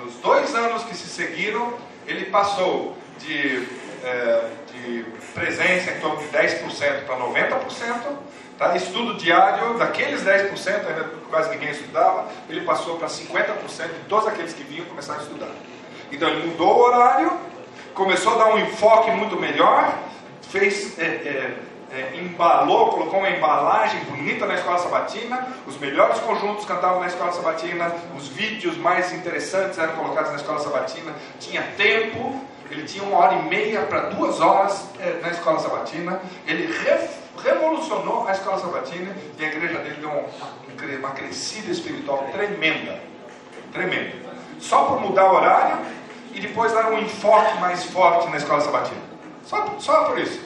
nos dois anos que se seguiram, ele passou de, é, de presença em torno de 10% para 90%. Tá? Estudo diário, daqueles 10%, ainda quase ninguém estudava, ele passou para 50% de todos aqueles que vinham começar a estudar. Então ele mudou o horário, começou a dar um enfoque muito melhor, fez, é, é, é, embalou, colocou uma embalagem bonita na escola sabatina, os melhores conjuntos cantavam na escola sabatina, os vídeos mais interessantes eram colocados na escola sabatina, tinha tempo, ele tinha uma hora e meia para duas horas é, na escola sabatina, ele re, revolucionou a escola sabatina e a igreja dele deu uma, uma crescida espiritual tremenda, tremenda. Só por mudar o horário e depois dar um enfoque mais forte na escola sabatina. Só, só por isso.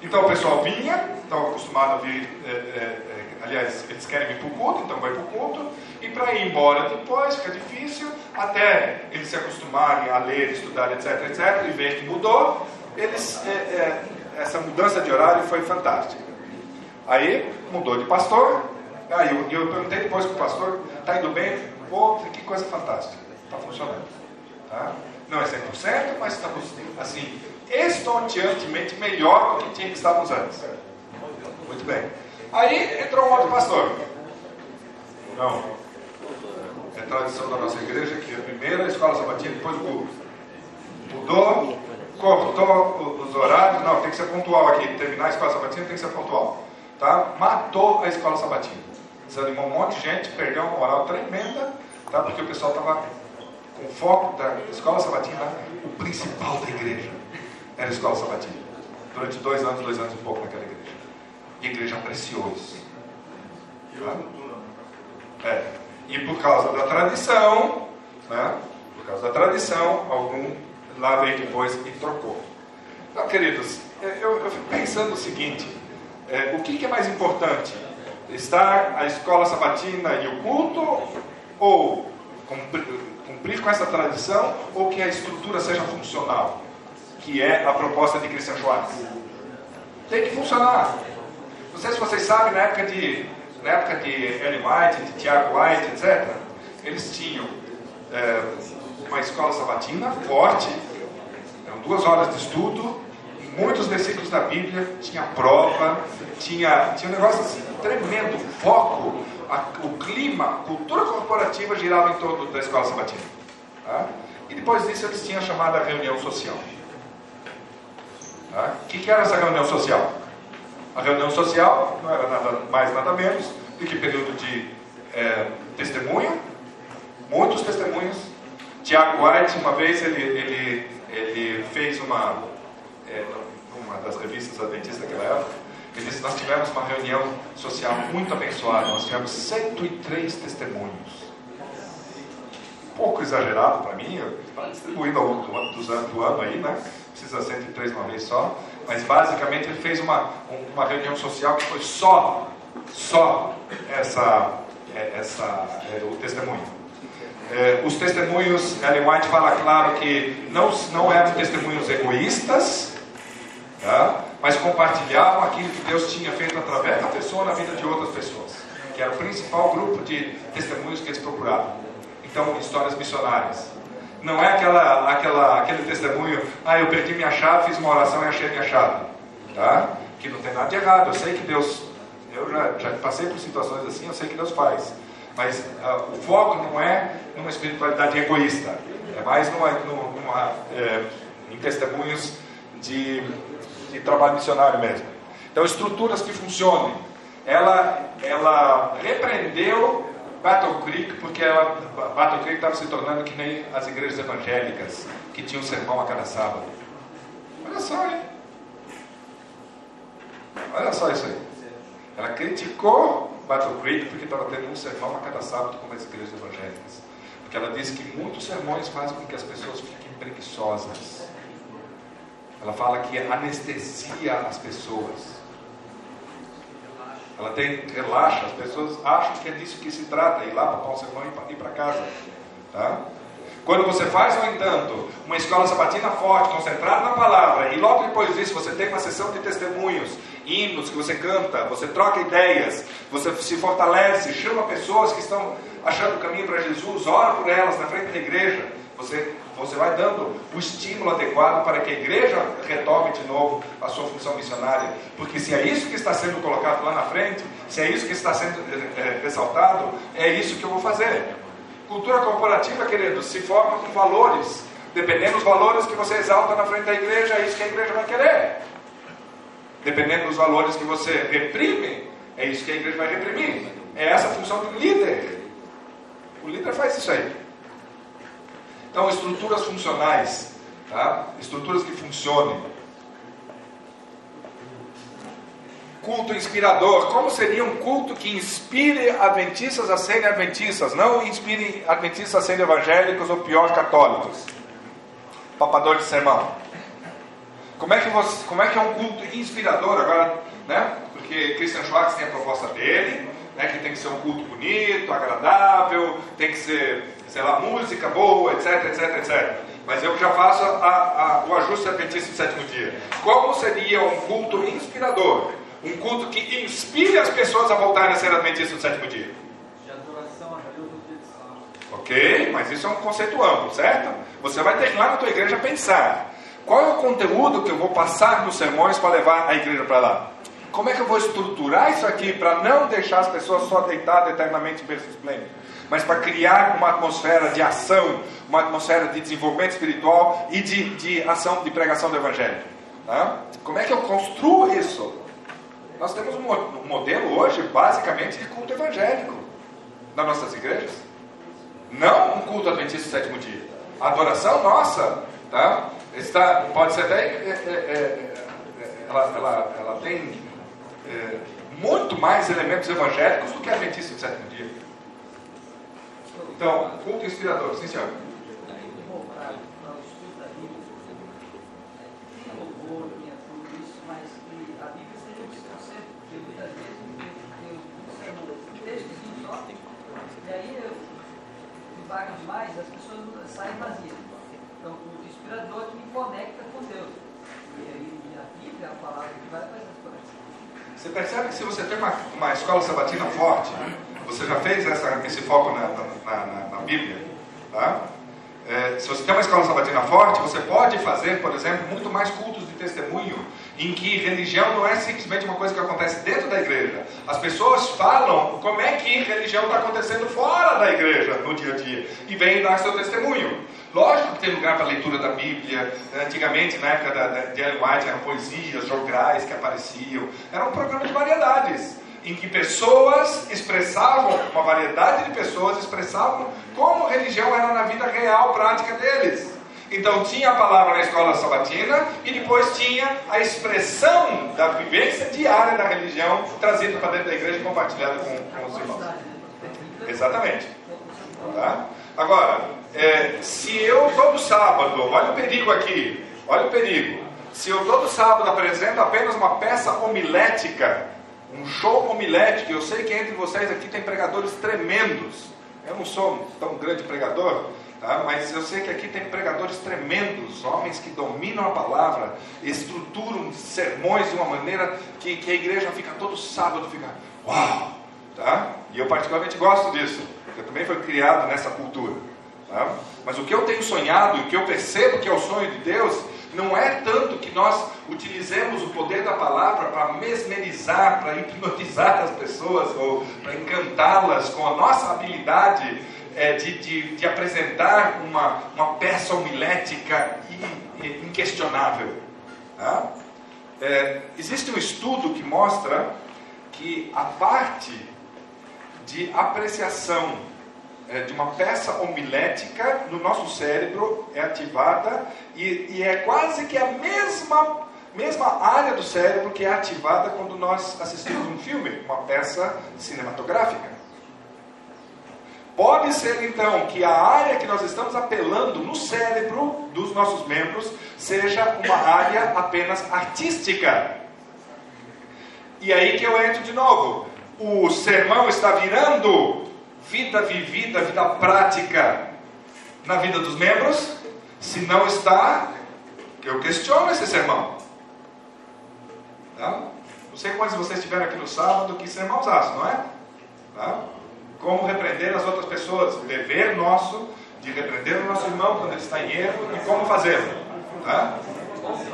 Então o pessoal vinha, estava acostumado a vir, é, é, é, aliás, eles querem vir para o culto, então vai para o culto, e para ir embora depois fica difícil, até eles se acostumarem a ler, estudar, etc, etc, e ver que mudou, eles, é, é, essa mudança de horário foi fantástica. Aí mudou de pastor, aí eu, eu perguntei depois para o pastor, está indo bem? Pô, que coisa fantástica, está funcionando. Tá? Não é 100%, mas estamos assim, estonteantemente melhor do que tinha que estávamos antes. Muito bem. Aí entrou um outro pastor. Não. É tradição da nossa igreja que a primeira escola sabatina, depois o Mudou, cortou os horários. Não, tem que ser pontual aqui. Terminar a escola sabatina tem que ser pontual. Tá? Matou a escola sabatina. Desanimou um monte de gente, perdeu uma moral tremenda, tá? porque o pessoal estava com foco da escola sabatina, o principal da igreja era a escola sabatina. Durante dois anos, dois anos e pouco naquela igreja. E a igreja apreciou isso. Tá? É. E por causa da tradição, né? por causa da tradição, algum lá veio depois e trocou. Então, queridos, é, eu, eu fico pensando o seguinte: é, o que, que é mais importante? Estar a escola sabatina e o culto? Ou cumprir, cumprir com essa tradição? Ou que a estrutura seja funcional? Que é a proposta de Christian Schwartz. Tem que funcionar. Não sei se vocês sabem, na época de, na época de Ellen White, de Tiago White, etc., eles tinham é, uma escola sabatina forte, eram duas horas de estudo, muitos versículos da Bíblia, tinha prova, tinha, tinha um negócio assim, tremendo, foco, a, o clima, a cultura corporativa girava em torno da escola sabatina. Tá? E depois disso eles tinham a chamada reunião social. Tá? O que, que era essa reunião social? A reunião social não era nada mais, nada menos do que período de é, testemunho, muitos testemunhos. Tiago White, uma vez, ele, ele, ele fez uma, é, uma das revistas adventistas daquela época, ele disse: Nós tivemos uma reunião social muito abençoada, nós tivemos 103 testemunhos. Pouco exagerado para mim, distribuindo ao longo do, do, do ano aí, né? Precisa 103 uma vez só, mas basicamente ele fez uma, uma reunião social que foi só, só essa, é, essa, é, o testemunho. É, os testemunhos, Ellen White fala claro que não, não eram testemunhos egoístas, tá? mas compartilhavam aquilo que Deus tinha feito através da pessoa na vida de outras pessoas, que era o principal grupo de testemunhos que eles procuravam. Então, histórias missionárias. Não é aquela, aquela, aquele testemunho, ah, eu perdi minha chave, fiz uma oração e achei minha chave. Tá? Que não tem nada de errado. Eu sei que Deus, eu já, já passei por situações assim, eu sei que Deus faz. Mas uh, o foco não é numa espiritualidade egoísta, é mais numa, numa, é, em testemunhos de, de trabalho missionário mesmo. Então, estruturas que funcionem. Ela, ela repreendeu Battle Creek, porque ela, Battle Creek estava se tornando que nem as igrejas evangélicas, que tinham um sermão a cada sábado. Olha só, hein? Olha só isso aí. Ela criticou Battle Creek porque estava tendo um sermão a cada sábado como as igrejas evangélicas. Porque ela disse que muitos sermões fazem com que as pessoas fiquem preguiçosas. Ela fala que anestesia as pessoas. Ela tem, relaxa, as pessoas acham que é disso que se trata, ir lá para o sermão e ir para casa. Tá? Quando você faz, no entanto, uma escola sabatina forte, concentrada na palavra, e logo depois disso você tem uma sessão de testemunhos, hinos que você canta, você troca ideias, você se fortalece, chama pessoas que estão achando o caminho para Jesus, ora por elas na frente da igreja, você, você vai dando o estímulo adequado para que a igreja retome de novo a sua função missionária. Porque se é isso que está sendo colocado lá na frente, se é isso que está sendo é, ressaltado, é isso que eu vou fazer. Cultura corporativa, querido, se forma com valores. Dependendo dos valores que você exalta na frente da igreja, é isso que a igreja vai querer. Dependendo dos valores que você reprime, é isso que a igreja vai reprimir. É essa a função do líder. O líder faz isso aí. Então, estruturas funcionais, tá? estruturas que funcionem. culto inspirador. Como seria um culto que inspire adventistas a serem adventistas, não inspire adventistas a serem evangélicos ou pior, católicos? Papador de sermão. Como é que, você, como é, que é um culto inspirador agora, né? Porque Christian Schwartz tem a proposta dele, né? Que tem que ser um culto bonito, agradável, tem que ser, sei lá, música boa, etc, etc, etc. Mas eu já faço a, a, o ajuste adventista do sétimo dia. Como seria um culto inspirador? Um culto que inspire as pessoas a voltarem a ser adventistas do sétimo dia. De adoração a Deus no dia de sábado. Ok, mas isso é um conceito amplo, certo? Você vai ter que ir lá na tua igreja pensar. Qual é o conteúdo que eu vou passar nos sermões para levar a igreja para lá? Como é que eu vou estruturar isso aqui para não deixar as pessoas só deitadas eternamente em berço esplêndido? Mas para criar uma atmosfera de ação, uma atmosfera de desenvolvimento espiritual e de, de ação de pregação do Evangelho. Tá? Como é que eu construo isso? Nós temos um modelo hoje, basicamente, de culto evangélico nas nossas igrejas. Não um culto adventista sétimo dia. A adoração nossa tá, está, pode ser até. É, é, é, é ela, ela, ela tem é, muito mais elementos evangélicos do que adventista do sétimo dia. Então, culto inspirador, sim senhor. paga demais, as pessoas saem vazias. Então, o inspirador que me conecta com Deus. E aí, a Bíblia é a palavra que vai fazer as coisas. Você percebe que se você tem uma, uma escola sabatina forte, você já fez essa, esse foco na, na, na, na Bíblia, tá? É, se você tem uma escola sabatina forte, você pode fazer, por exemplo, muito mais cultos de testemunho em que religião não é simplesmente uma coisa que acontece dentro da igreja. As pessoas falam como é que religião está acontecendo fora da igreja no dia a dia e vêm dar seu testemunho. Lógico que tem lugar para leitura da Bíblia. Antigamente, na época da, da, de Ellen White, eram poesias, jograis que apareciam. Era um programa de variedades, em que pessoas expressavam, uma variedade de pessoas expressavam como religião era na vida real, prática deles. Então tinha a palavra na escola sabatina e depois tinha a expressão da vivência diária da religião trazida para dentro da igreja e compartilhada com, com os irmãos. Exatamente. Tá? Agora, é, se eu todo sábado, olha o perigo aqui, olha o perigo. Se eu todo sábado apresento apenas uma peça homilética, um show homilético, eu sei que entre vocês aqui tem pregadores tremendos. Eu não sou tão grande pregador, Tá? Mas eu sei que aqui tem pregadores tremendos, homens que dominam a palavra, estruturam sermões de uma maneira que, que a igreja fica todo sábado, fica uau! Tá? E eu particularmente gosto disso, eu também fui criado nessa cultura. Tá? Mas o que eu tenho sonhado, o que eu percebo que é o sonho de Deus, não é tanto que nós utilizemos o poder da palavra para mesmerizar, para hipnotizar as pessoas ou para encantá-las com a nossa habilidade é, de, de, de, apresentar uma, uma peça homilética inquestionável. Tá? É, existe um estudo que mostra que a parte de apreciação de uma peça homilética no nosso cérebro é ativada e, e é quase que a mesma mesma área do cérebro que é ativada quando nós assistimos um filme, uma peça cinematográfica. Pode ser então que a área que nós estamos apelando no cérebro dos nossos membros seja uma área apenas artística. E aí que eu entro de novo. O sermão está virando vida vivida, vida prática. na vida dos membros? Se não está, eu questiono esse sermão. Tá? Não sei quantos vocês estiveram aqui no sábado, que sermãozaço, não é? Tá? Como repreender as outras pessoas, dever nosso de repreender o nosso irmão quando ele está em erro e como fazê-lo. Tá?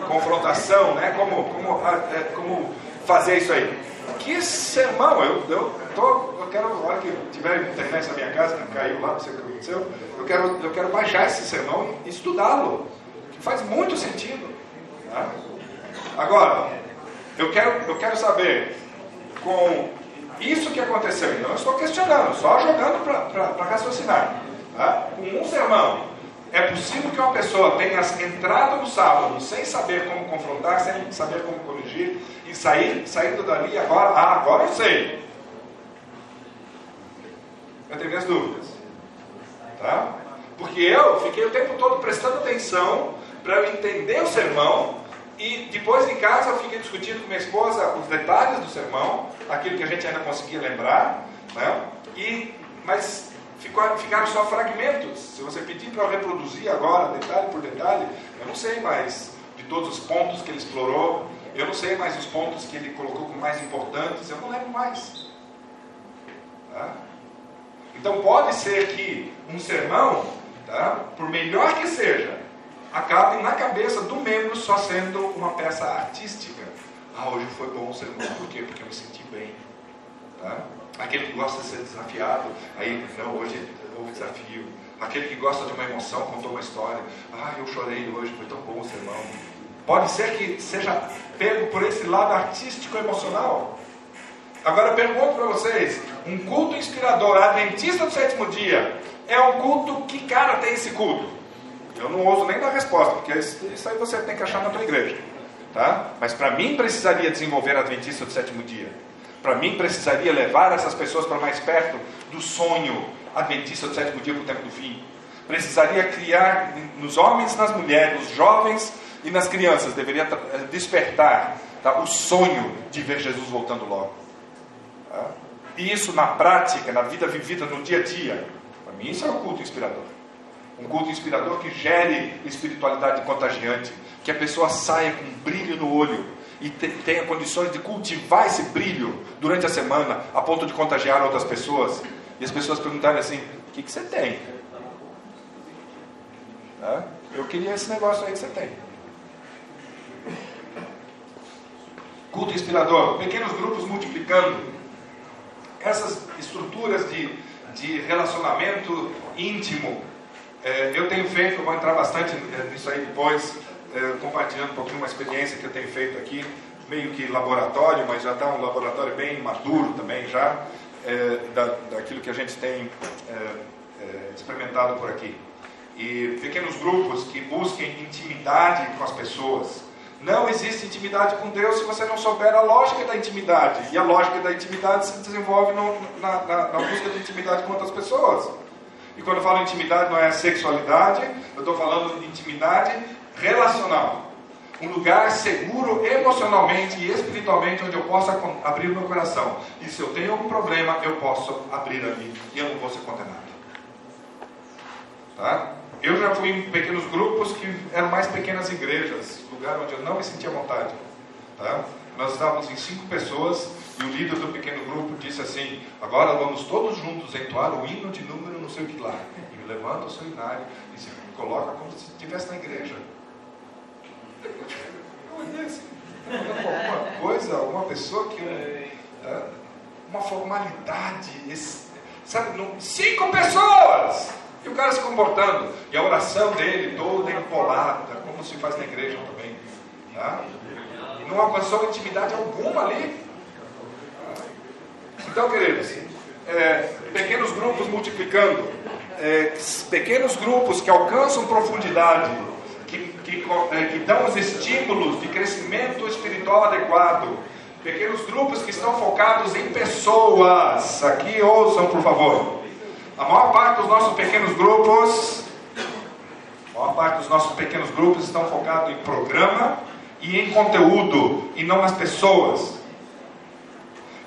Confrontação, né? Como, como, é, como fazer isso aí. Que sermão! Eu, eu quero, na hora que tiver internet na minha casa, que caiu lá, não sei o que aconteceu, eu quero, eu quero baixar esse sermão e estudá-lo. Faz muito sentido. Tá? Agora, eu quero, eu quero saber, com isso que aconteceu, não estou questionando, só jogando para raciocinar. Tá? Com um sermão, é possível que uma pessoa tenha entrado no sábado sem saber como confrontar, sem saber como corrigir, e sair, saindo dali agora, ah, agora eu sei. Eu tenho minhas dúvidas. Tá? Porque eu fiquei o tempo todo prestando atenção para eu entender o sermão e depois em casa eu fiquei discutindo com minha esposa os detalhes do sermão, aquilo que a gente ainda conseguia lembrar, né? e, mas ficou, ficaram só fragmentos. Se você pedir para eu reproduzir agora, detalhe por detalhe, eu não sei mais de todos os pontos que ele explorou, eu não sei mais os pontos que ele colocou como mais importantes, eu não lembro mais. Tá? Então pode ser que um sermão, tá? por melhor que seja, acabe na cabeça do membro só sendo uma peça artística. Ah, hoje foi bom o sermão, por quê? Porque eu me senti bem. Tá? Aquele que gosta de ser desafiado, aí, não, hoje houve desafio. Aquele que gosta de uma emoção, contou uma história. Ah, eu chorei hoje, foi tão bom o sermão. Pode ser que seja pego por esse lado artístico emocional. Agora eu pergunto para vocês: um culto inspirador adventista do sétimo dia é um culto, que cara tem esse culto? Eu não ouso nem dar resposta, porque isso aí você tem que achar na tua igreja. Tá? Mas para mim precisaria desenvolver adventista do sétimo dia. Para mim precisaria levar essas pessoas para mais perto do sonho adventista do sétimo dia para o tempo do fim. Precisaria criar nos homens, nas mulheres, nos jovens e nas crianças, deveria despertar tá, o sonho de ver Jesus voltando logo. E isso na prática, na vida vivida, no dia a dia, para mim isso é um culto inspirador. Um culto inspirador que gere espiritualidade contagiante, que a pessoa saia com um brilho no olho e tenha condições de cultivar esse brilho durante a semana, a ponto de contagiar outras pessoas. E as pessoas perguntarem assim: o que, que você tem? Eu queria esse negócio aí que você tem. Culto inspirador, pequenos grupos multiplicando. Essas estruturas de, de relacionamento íntimo. É, eu tenho feito, eu vou entrar bastante é, nisso aí depois, é, compartilhando um pouquinho uma experiência que eu tenho feito aqui, meio que laboratório, mas já está um laboratório bem maduro também já, é, da, daquilo que a gente tem é, é, experimentado por aqui. E pequenos grupos que busquem intimidade com as pessoas, não existe intimidade com Deus se você não souber a lógica da intimidade. E a lógica da intimidade se desenvolve no, na, na, na, busca de intimidade com outras pessoas. E quando eu falo intimidade, não é sexualidade, eu estou falando de intimidade relacional. Um lugar seguro emocionalmente e espiritualmente onde eu possa abrir meu coração. E se eu tenho algum problema, eu posso abrir ali e eu não vou ser condenado. Tá? Eu já fui em pequenos grupos que eram mais pequenas igrejas, lugar onde eu não me sentia vontade. Tá? Nós estávamos em cinco pessoas e o líder do pequeno grupo disse assim: agora vamos todos juntos entoar o hino de número não sei o que lá. E levanta o seu inário e se coloca como se estivesse na igreja. Eu olhei assim, alguma coisa, alguma pessoa que. Tá? Uma formalidade. Sabe, cinco pessoas! E o cara se comportando. E a oração dele toda empolada, como se faz na igreja também. Tá? Não alcançou intimidade alguma ali. Então, queridos, é, pequenos grupos multiplicando, é, pequenos grupos que alcançam profundidade, que, que, é, que dão os estímulos de crescimento espiritual adequado, pequenos grupos que estão focados em pessoas. Aqui ouçam, por favor. A maior parte dos nossos pequenos grupos, a maior parte dos nossos pequenos grupos estão focados em programa e em conteúdo e não nas pessoas.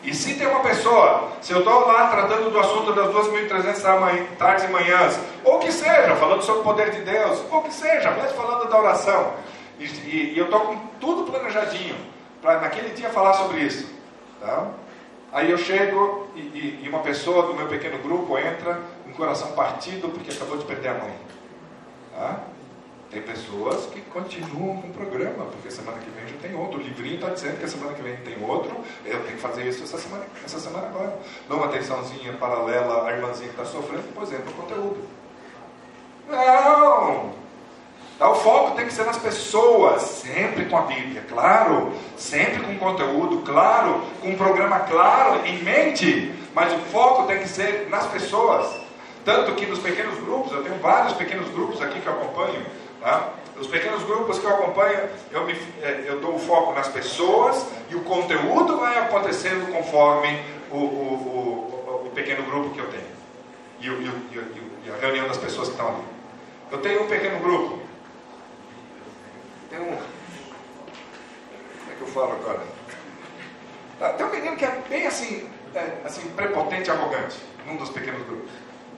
E se tem uma pessoa, se eu estou lá tratando do assunto das 2.300 tardes e manhãs, ou que seja, falando sobre o poder de Deus, ou que seja, mesmo falando da oração, e, e, e eu estou com tudo planejadinho, para naquele dia falar sobre isso. Tá? Aí eu chego e, e, e, uma pessoa do meu pequeno grupo entra com coração partido porque acabou de perder a mãe. Tá? Tem pessoas que continuam com o programa, porque semana que vem já tem outro. O livrinho está dizendo que semana que vem tem outro. Eu tenho que fazer isso essa semana, essa semana agora. Dou uma atençãozinha paralela à irmãzinha que está sofrendo, depois entra o conteúdo. Não! O foco tem que ser nas pessoas, sempre com a Bíblia, claro, sempre com conteúdo, claro, com um programa claro em mente, mas o foco tem que ser nas pessoas. Tanto que nos pequenos grupos, eu tenho vários pequenos grupos aqui que eu acompanho, Tá? Os pequenos grupos que eu acompanho, eu, me, é, eu dou o foco nas pessoas e o conteúdo vai acontecendo conforme o, o, o, o pequeno grupo que eu tenho. E, o, e, a reunião das pessoas que estão ali. Eu tenho um pequeno grupo. Tem um. Como é que eu falo agora? Tá, tem um menino que é bem assim, é, assim prepotente e arrogante, num dos pequenos grupos.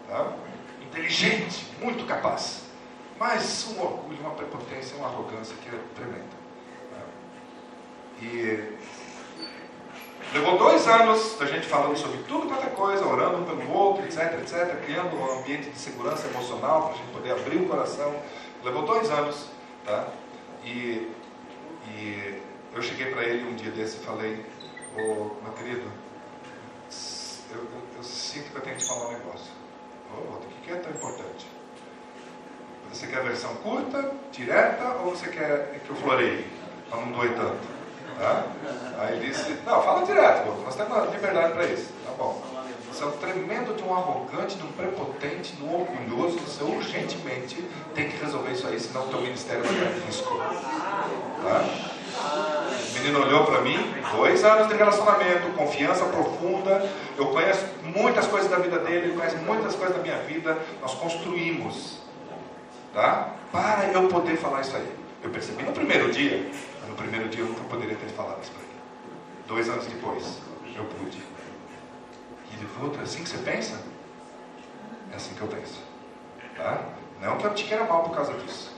Tá? Inteligente, muito capaz. Mas um orgulho, uma prepotência, uma arrogância que é tremenda. E levou dois anos da gente falando sobre tudo quanto é coisa, orando um pelo outro, etc, etc, criando um ambiente de segurança emocional para a gente poder abrir o coração. Levou dois anos, tá? E, e eu cheguei para ele um dia desse e falei, ô oh, meu querido, eu, eu, eu, sinto que eu tenho que te falar um negócio. Oh, o que é tão importante? Você quer a versão curta, direta, ou você quer que eu floreie? Para não doer tanto. Tá? Aí ele disse, não, fala direto, nós temos liberdade para isso. Tá bom. É um tremendo de um arrogante, de um prepotente, de um orgulhoso, você urgentemente tem que resolver isso aí, senão o teu ministério vai ter risco. Tá? O menino olhou para mim, dois anos de relacionamento, confiança profunda. Eu conheço muitas coisas da vida dele, ele conhece muitas coisas da minha vida. Nós construímos tá? para eu poder falar isso aí. Eu percebi no primeiro dia, no primeiro dia eu nunca poderia ter falado isso para ele. Dois anos depois, eu pude. Ele falou, é assim que você pensa? É assim que eu penso. Tá? Não que eu te queira mal por causa disso,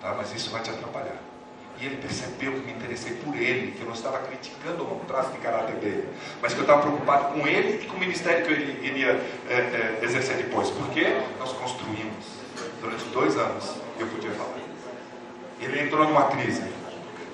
tá? mas isso vai te atrapalhar. E ele percebeu que me interessei por ele, que eu não estava criticando o traço de caráter dele, mas que eu estava preocupado com ele e com o ministério que ele iria é, é, exercer depois. Porque nós construímos durante dois anos eu podia falar. Ele entrou numa crise.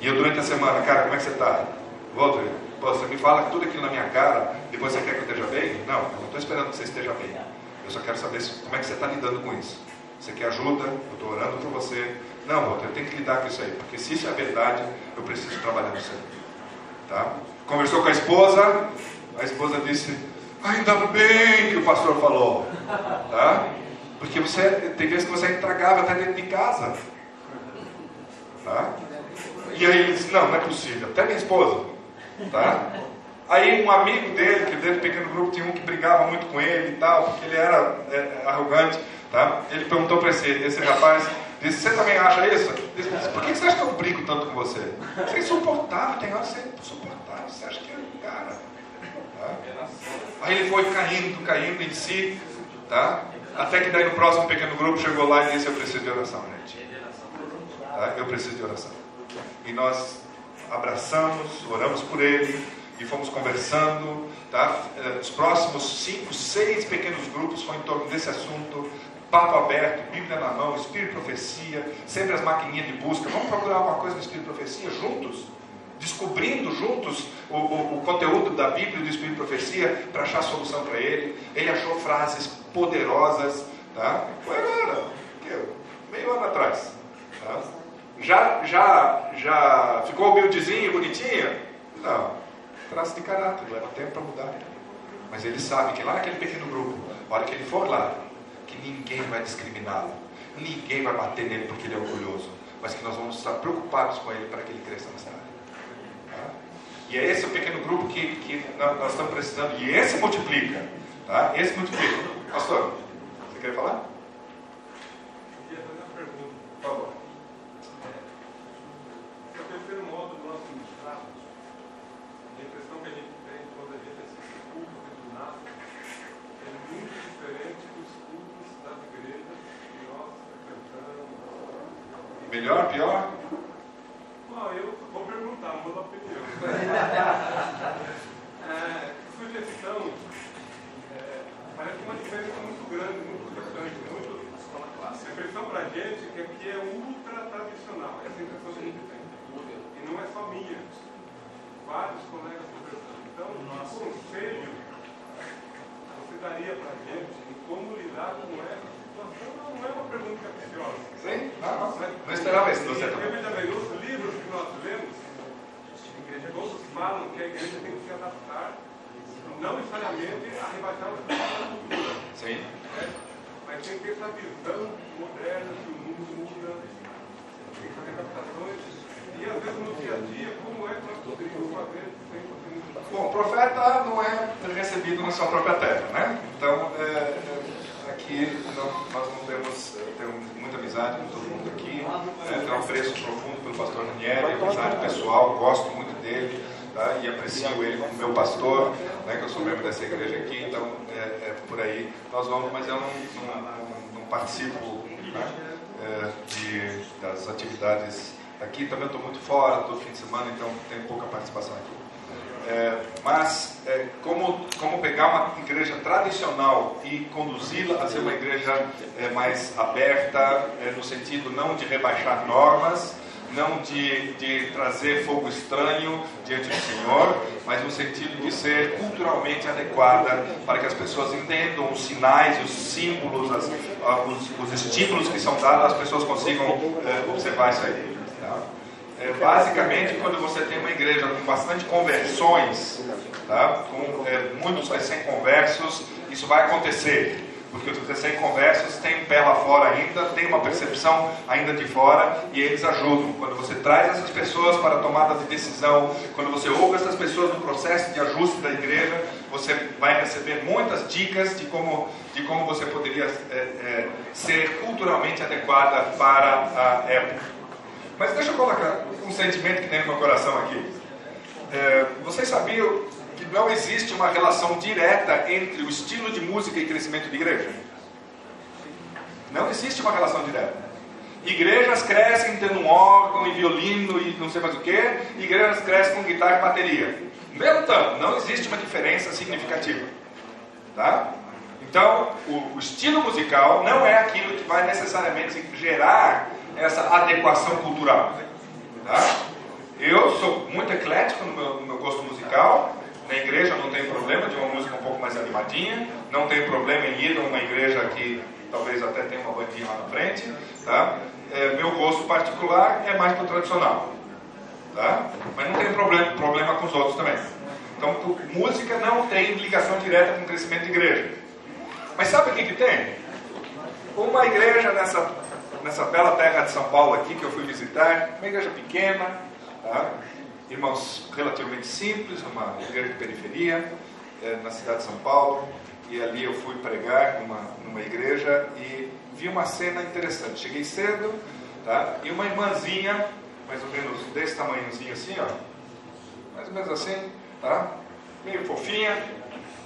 E eu durante a semana, cara, como é que você está? Walter, pô, você me fala tudo aquilo na minha cara, depois você quer que eu esteja bem? Não, eu não estou esperando que você esteja bem. Eu só quero saber como é que você está lidando com isso. Você quer ajuda? Eu estou orando por você. Não, Walter, eu tenho que lidar com isso aí, porque se isso é verdade, eu preciso trabalhar nisso aí. Tá? Conversou com a esposa, a esposa disse, ainda bem que o pastor falou. Tá? Porque você, tem vezes que você entregava até dentro de casa. Tá? E aí ele disse, não, não é possível. Até minha esposa. Tá? Aí um amigo dele, que do pequeno grupo tinha um que brigava muito com ele e tal, porque ele era é, arrogante, tá? Ele perguntou para esse, esse rapaz, disse, você também acha isso? Disse, por que você acha que eu brigo tanto com você? Você é insuportável, tem hora que você é insuportável, você acha que é um cara. Tá? Aí ele foi caindo, caindo em si, tá? Até que daí no próximo pequeno grupo chegou lá e disse: Eu preciso de oração, gente. Tá? Eu preciso de oração. E nós abraçamos, oramos por ele e fomos conversando. Tá? Eh, os próximos cinco, seis pequenos grupos foram em torno desse assunto. Papo aberto, Bíblia na mão, Espírito e Profecia, sempre as maquininhas de busca. Vamos procurar alguma coisa no Espírito e Profecia juntos? descobrindo juntos o, o, o, conteúdo da Bíblia e do Espírito de Profecia para achar solução para ele. Ele achou frases poderosas, tá? Foi agora, meio ano atrás. Tá? Já, já, já ficou humildezinho, bonitinho? Não. Traço de caráter, leva tempo para mudar. Mas ele sabe que lá naquele pequeno grupo, a hora que ele for lá, que ninguém vai discriminá-lo, ninguém vai bater nele porque ele é orgulhoso, mas que nós vamos estar preocupados com ele para que ele cresça nessa área. E é esse o pequeno grupo que, que nós estamos precisando. E esse multiplica. Tá? Esse multiplica. Pastor, você quer falar? Eu queria fazer uma pergunta. Por favor. É, o terceiro modo do nosso ministrado, a impressão que a gente tem quando a gente Melhor, pior? Bom, eu vou perguntar, não vou dar opinião. é, sugestão, é, parece uma diferença muito grande, muito importante, muito a impressão para a gente é que aqui é ultra tradicional, essa impressão que a gente tem. E não é só minha. Vários colegas conversando. Então, que conselho você daria para a gente em como lidar com essa? Não, é uma pergunta capciosa. Sim, não, não. Não esperava isso, você também. Os livros que nós lemos, todos falam que a igreja tem que se adaptar, não necessariamente a rebaixar os da cultura. Sim. É? mas tem que ter essa visão moderna que o mundo muda, tem que fazer adaptações. E às vezes no dia a dia, como é que nós poderíamos fazer sem fazer muito Bom, profeta não é recebido na sua própria terra, né? Então, é, é, não, nós não temos, é, temos muita amizade com todo mundo aqui, é, tenho um apreço profundo pelo pastor Ranieri, amizade pessoal, gosto muito dele. Tá? e aprecio ele como meu pastor, né, que eu sou membro dessa igreja aqui, então é, é por aí nós vamos, mas eu não, não, não, não participo né, é, de, das atividades aqui, também estou muito fora todo fim de semana, então tenho pouca participação aqui. É, mas é, como, como pegar uma igreja tradicional e conduzi-la a ser uma igreja é, mais aberta, é, no sentido não de rebaixar normas, não de, de trazer fogo estranho diante do Senhor, mas no sentido de ser culturalmente adequada para que as pessoas entendam os sinais, os símbolos, as, ah, os, os, estímulos que são dados, as pessoas consigam é, observar isso aí. Tá? É, basicamente, quando você tem uma igreja com bastante conversões, tá? com é, muitos recém-conversos, isso vai acontecer porque os recém-conversos têm um pé lá fora ainda, têm uma percepção ainda de fora e eles ajudam. Quando você traz essas pessoas para a tomada de decisão, quando você ouve essas pessoas no processo de ajuste da igreja, você vai receber muitas dicas de como, de como você poderia é, é, ser culturalmente adequada para a época. Mas deixa eu colocar um sentimento que tem no meu coração aqui. É, vocês sabiam que não existe uma relação direta entre o estilo de música e crescimento de igreja. Não existe uma relação direta. Igrejas crescem tendo um órgão e violino e não sei mais o que, igrejas crescem com guitarra e bateria. Mesmo tanto, não existe uma diferença significativa. Tá? Então, o, o estilo musical não é aquilo que vai necessariamente gerar essa adequação cultural. Tá? Eu sou muito eclético no meu, no meu gosto musical, na igreja não tem problema de uma música um pouco mais animadinha, não tem problema em ir a uma igreja que talvez até tenha uma bandinha lá na frente, tá? É, meu gosto particular é mais para o tradicional, tá? Mas não tem problema, problema com os outros também. Então, música não tem ligação direta com o crescimento de igreja. Mas sabe o que, que tem? Uma igreja nessa, nessa bela terra de São Paulo aqui que eu fui visitar, uma igreja pequena, tá? irmãos relativamente simples, numa igreja de periferia, é, na cidade de São Paulo. E ali eu fui pregar numa, numa igreja e vi uma cena interessante. Cheguei cedo, tá? E uma irmãzinha, mais ou menos desse tamanhozinho assim, ó. Mais ou menos assim, tá? Meio fofinha,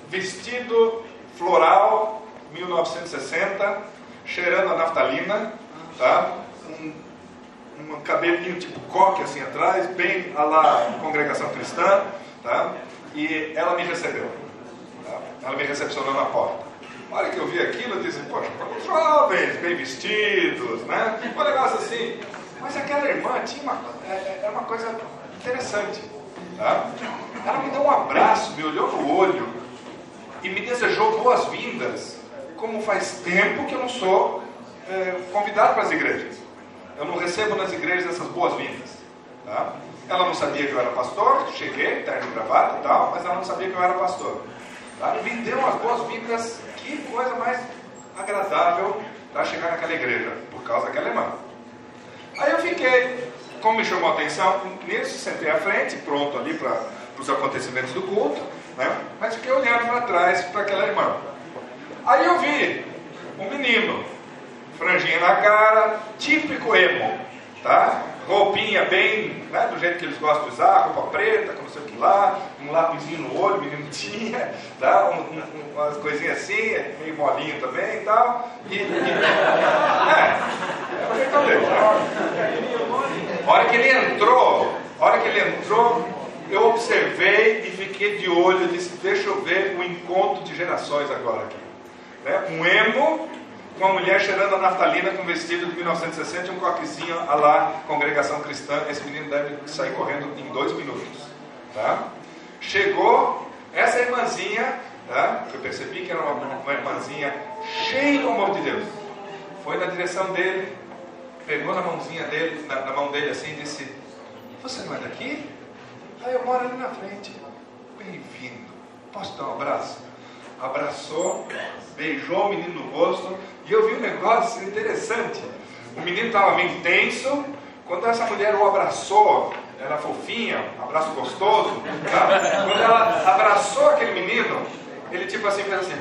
vestido floral, 1960, cheirando a naftalina, tá? Um um cabelinho tipo coque assim atrás, bem a lá congregação cristã, tá? E ela me recebeu. Tá? Ela me recepcionou na porta. Na hora que eu vi aquilo, eu disse, poxa, jovens, bem vestidos, né? Um negócio assim. Mas aquela irmã tinha uma, é, é, era uma coisa interessante. Tá? Ela me deu um abraço, me olhou no olho e me desejou boas-vindas, como faz tempo que eu não sou é, convidado para as igrejas. Eu não recebo nas igrejas essas boas-vindas. Tá? Ela não sabia que eu era pastor, cheguei, terno gravata e tal, mas ela não sabia que eu era pastor. Tá? E me deu umas boas-vindas, que coisa mais agradável para chegar naquela igreja, por causa daquela irmã. Aí eu fiquei, como me chamou a atenção, nisso, sentei à frente, pronto ali para os acontecimentos do culto, né? mas fiquei olhando para trás para aquela irmã. Aí eu vi um menino franjinha na cara, típico emo, tá? roupinha bem, né, do jeito que eles gostam de usar, roupa preta, com não sei o que lá, um lápisinho no olho, menino tinha, tá? Um, um, umas coisinhas assim, meio molinho também e tal. E, e, é, é o jeitão dele. A hora que ele entrou, a hora que ele entrou, eu observei e fiquei de olho, disse, deixa eu ver o encontro de gerações agora aqui. Né? Um emo com uma mulher cheirando a naftalina com vestido de 1960 e um coquezinho a lá, congregação cristã. Esse menino deve sair correndo em dois minutos. Tá? Chegou essa irmãzinha, tá? eu percebi que era uma, uma irmãzinha cheia do amor de Deus. Foi na direção dele, pegou na mãozinha dele, na, na mão dele assim e disse: Você não é daqui? Aí eu moro ali na frente. Bem-vindo. Posso dar um abraço? Abraçou, beijou o menino no rosto e eu vi um negócio interessante. O menino estava meio tenso. Quando essa mulher o abraçou, ela fofinha, abraço gostoso. Tá? Quando ela abraçou aquele menino, ele tipo assim fez assim.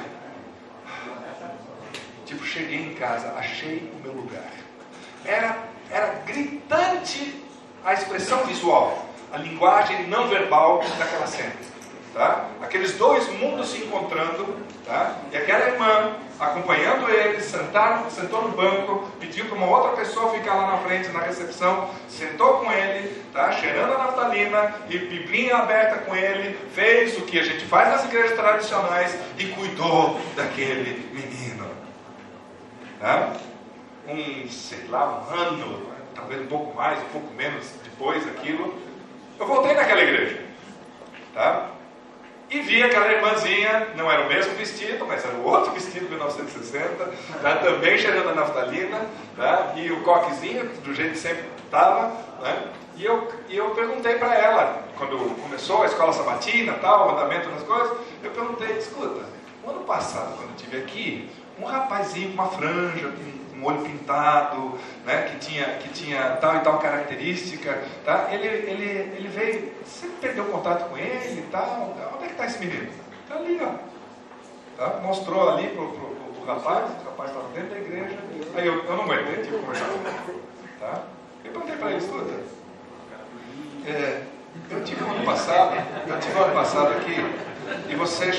Tipo, cheguei em casa, achei o meu lugar. Era, era gritante a expressão visual, a linguagem não verbal daquela cena. Tá? Aqueles dois mundos se encontrando, tá? e aquela irmã acompanhando ele, sentaram, sentou no banco, pediu para uma outra pessoa ficar lá na frente, na recepção, sentou com ele, tá? cheirando a naftalina, e biblinha aberta com ele, fez o que a gente faz nas igrejas tradicionais e cuidou daquele menino. Tá? Um, sei lá, um ano, talvez um pouco mais, um pouco menos depois daquilo, eu voltei naquela igreja. Tá? E vi aquela irmãzinha, não era o mesmo vestido, mas era o outro vestido de 1960, tá? também cheirando a naftalina, tá? e o coquezinho, do jeito que sempre estava. Né? E, eu, e eu perguntei para ela, quando começou a escola sabatina, tal, o andamento das coisas, eu perguntei, escuta, ano passado, quando eu estive aqui, um rapazinho com uma franja, um olho pintado, né, que, tinha, que tinha tal e tal característica, tá? ele, ele, ele veio, você perdeu contato com ele e tal, onde é que está esse menino? Está ali, ó. Tá? Mostrou ali para o rapaz, o rapaz estava dentro da igreja, aí eu, eu não aguentei, tive que conversar com ele. Tá? Eu perguntei para ele, escuta, é, eu tive ano passado, eu tive ano passado aqui, e você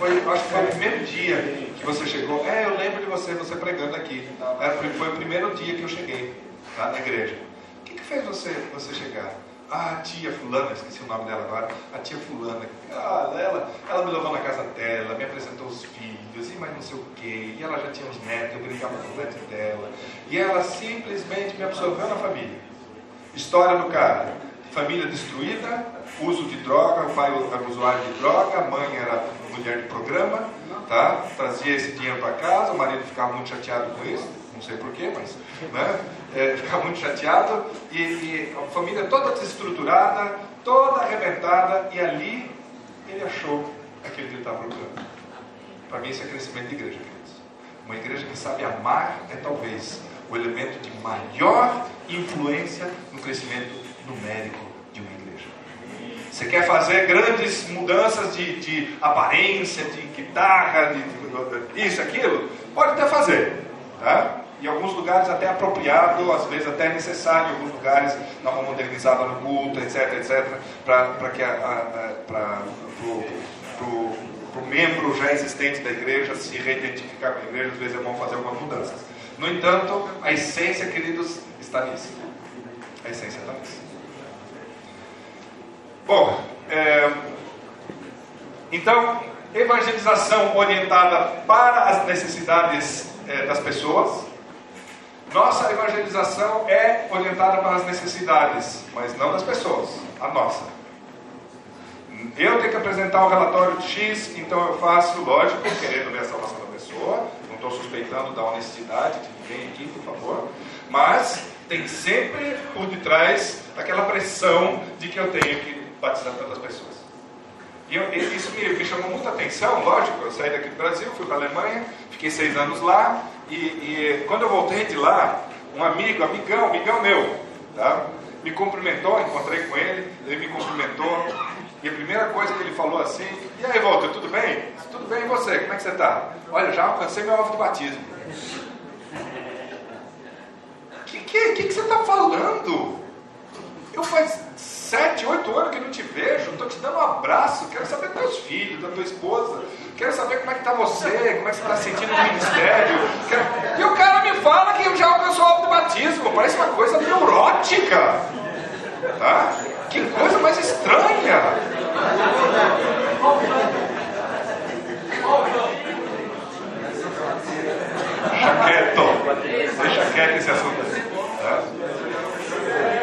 foi, acho que foi o primeiro dia que você chegou. É, eu lembro de você, você pregando aqui. É, foi o primeiro dia que eu cheguei tá, na igreja. O que, que fez você, você chegar? Ah, a tia fulana, esqueci o nome dela agora, a tia fulana, ah, ela, ela me levou na casa dela, me apresentou os filhos, e mais não sei o quê, e ela já tinha os netos, eu brincava com o neto dela, e ela simplesmente me absorveu na família. História do cara, família destruída, uso de droga, o pai era usuário de droga, a mãe era mulher de programa, tá? trazia esse dinheiro para casa, o marido ficava muito chateado com isso, não sei porquê, mas né? é, ficava muito chateado, e, e, a família toda desestruturada, toda arrebentada, e ali ele achou aquilo que ele estava procurando. Para mim, isso é crescimento de igreja, queridos. Uma igreja que sabe amar é talvez o elemento de maior influência no crescimento numérico. Você quer fazer grandes mudanças de, de aparência, de guitarra, de, de, isso, aquilo? Pode até fazer. Tá? Em alguns lugares até apropriado, às vezes até necessário, em alguns lugares dar uma modernizada no culto, etc, etc, para que para o membro já existente da igreja se reidentificar com a igreja, às vezes é bom fazer algumas mudanças. No entanto, a essência, queridos, está nisso. A essência está nisso. Bom, é, então, evangelização orientada para as necessidades é, das pessoas. Nossa evangelização é orientada para as necessidades, mas não das pessoas, a nossa. Eu tenho que apresentar um relatório X, então eu faço, lógico, querendo ver a salvação da pessoa, não estou suspeitando da honestidade de ninguém aqui, por favor, mas tem sempre por detrás aquela pressão de que eu tenho que batizar tantas pessoas. E eu, isso me, me, chamou muita atenção, lógico, eu saí daqui do Brasil, fui para a Alemanha, fiquei seis anos lá, e, e, quando eu voltei de lá, um amigo, amigão, amigão meu, tá, me cumprimentou, encontrei com ele, ele me cumprimentou, e a primeira coisa que ele falou assim, e aí Walter, tudo bem? Tudo bem e você? Como é que você está? Olha, já alcancei meu alvo de batismo. O que, que, que, que você está falando? Eu faz sete, oito anos que não te vejo, estou te dando um abraço, quero saber dos teus filhos, da tua esposa, quero saber como é que está você, como é que você está sentindo no ministério. Quero... E o cara me fala que já alcançou o alvo do batismo, parece uma coisa neurótica. Tá? Que coisa mais estranha. Deixa quieto. Deixa quieto esse assunto. Tá?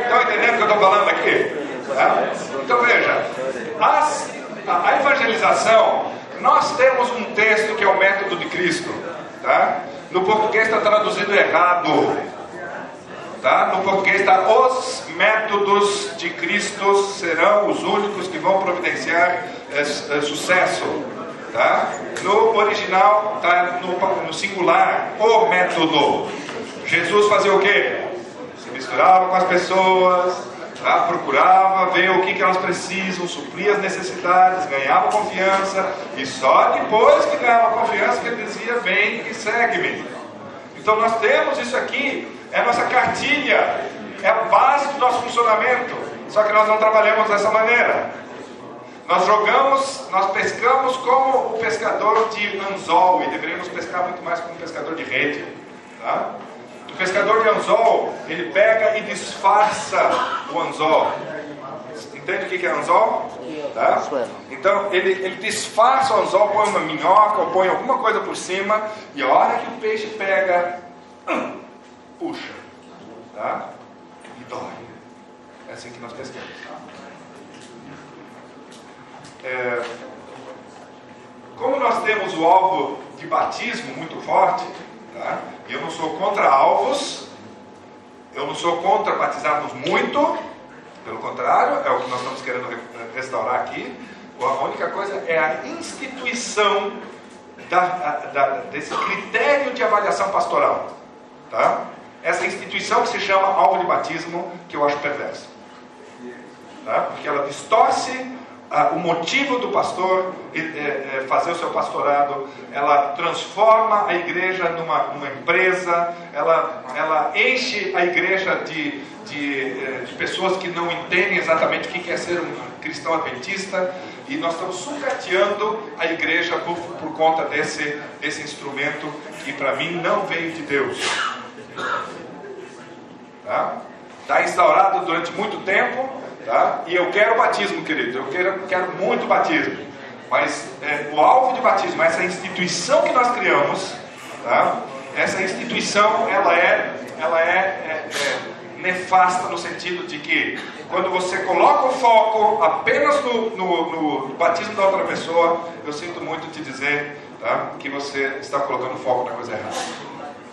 Estão entendendo o que eu estou falando aqui? Tá? Então veja, as, a, a, evangelização, nós temos um texto que é o método de Cristo. Tá? No português está traduzido errado. Tá? No português está os métodos de Cristo serão os únicos que vão providenciar é, é, sucesso. Tá? No original está no, no singular, o método. Jesus fazia o quê? Se misturava com as pessoas, tá? procurava ver o que, que elas precisam, suprir as necessidades, ganhava confiança, e só depois que ganhava confiança que ele dizia: Vem e segue-me. Então nós temos isso aqui, é a nossa cartilha, é a base do nosso funcionamento, só que nós não trabalhamos dessa maneira. Nós jogamos, nós pescamos como o pescador de anzol e deveríamos pescar muito mais como o pescador de rede. Tá? O pescador de anzol, ele pega e disfarça o anzol. Entende o que é anzol? Tá? Então, ele, ele disfarça o anzol, põe uma minhoca ou põe alguma coisa por cima, e a hora que o peixe pega, hum, puxa. Tá? E dói. É assim que nós pescamos. É, como nós temos o alvo de batismo muito forte, Tá? Eu não sou contra alvos, eu não sou contra batizarmos muito, pelo contrário, é o que nós estamos querendo restaurar aqui. A única coisa é a instituição da, da, desse critério de avaliação pastoral. Tá? Essa instituição que se chama alvo de batismo, que eu acho perversa. Tá? Porque ela distorce o motivo do pastor é, é, fazer o seu pastorado, ela transforma a igreja numa, numa empresa, ela, ela enche a igreja de, de, eh, de, pessoas que não entendem exatamente o que é ser um cristão adventista, e nós estamos sucateando a igreja por, por conta desse, desse instrumento que para mim não veio de Deus. Está tá instaurado durante muito tempo, Tá? E eu quero batismo, querido, eu quero, quero muito batismo. Mas é, o alvo de batismo, essa instituição que nós criamos, tá? essa instituição ela é, ela é, é, é nefasta no sentido de que quando você coloca o foco apenas no, no, no, batismo da outra pessoa, eu sinto muito te dizer tá? que você está colocando foco na coisa errada.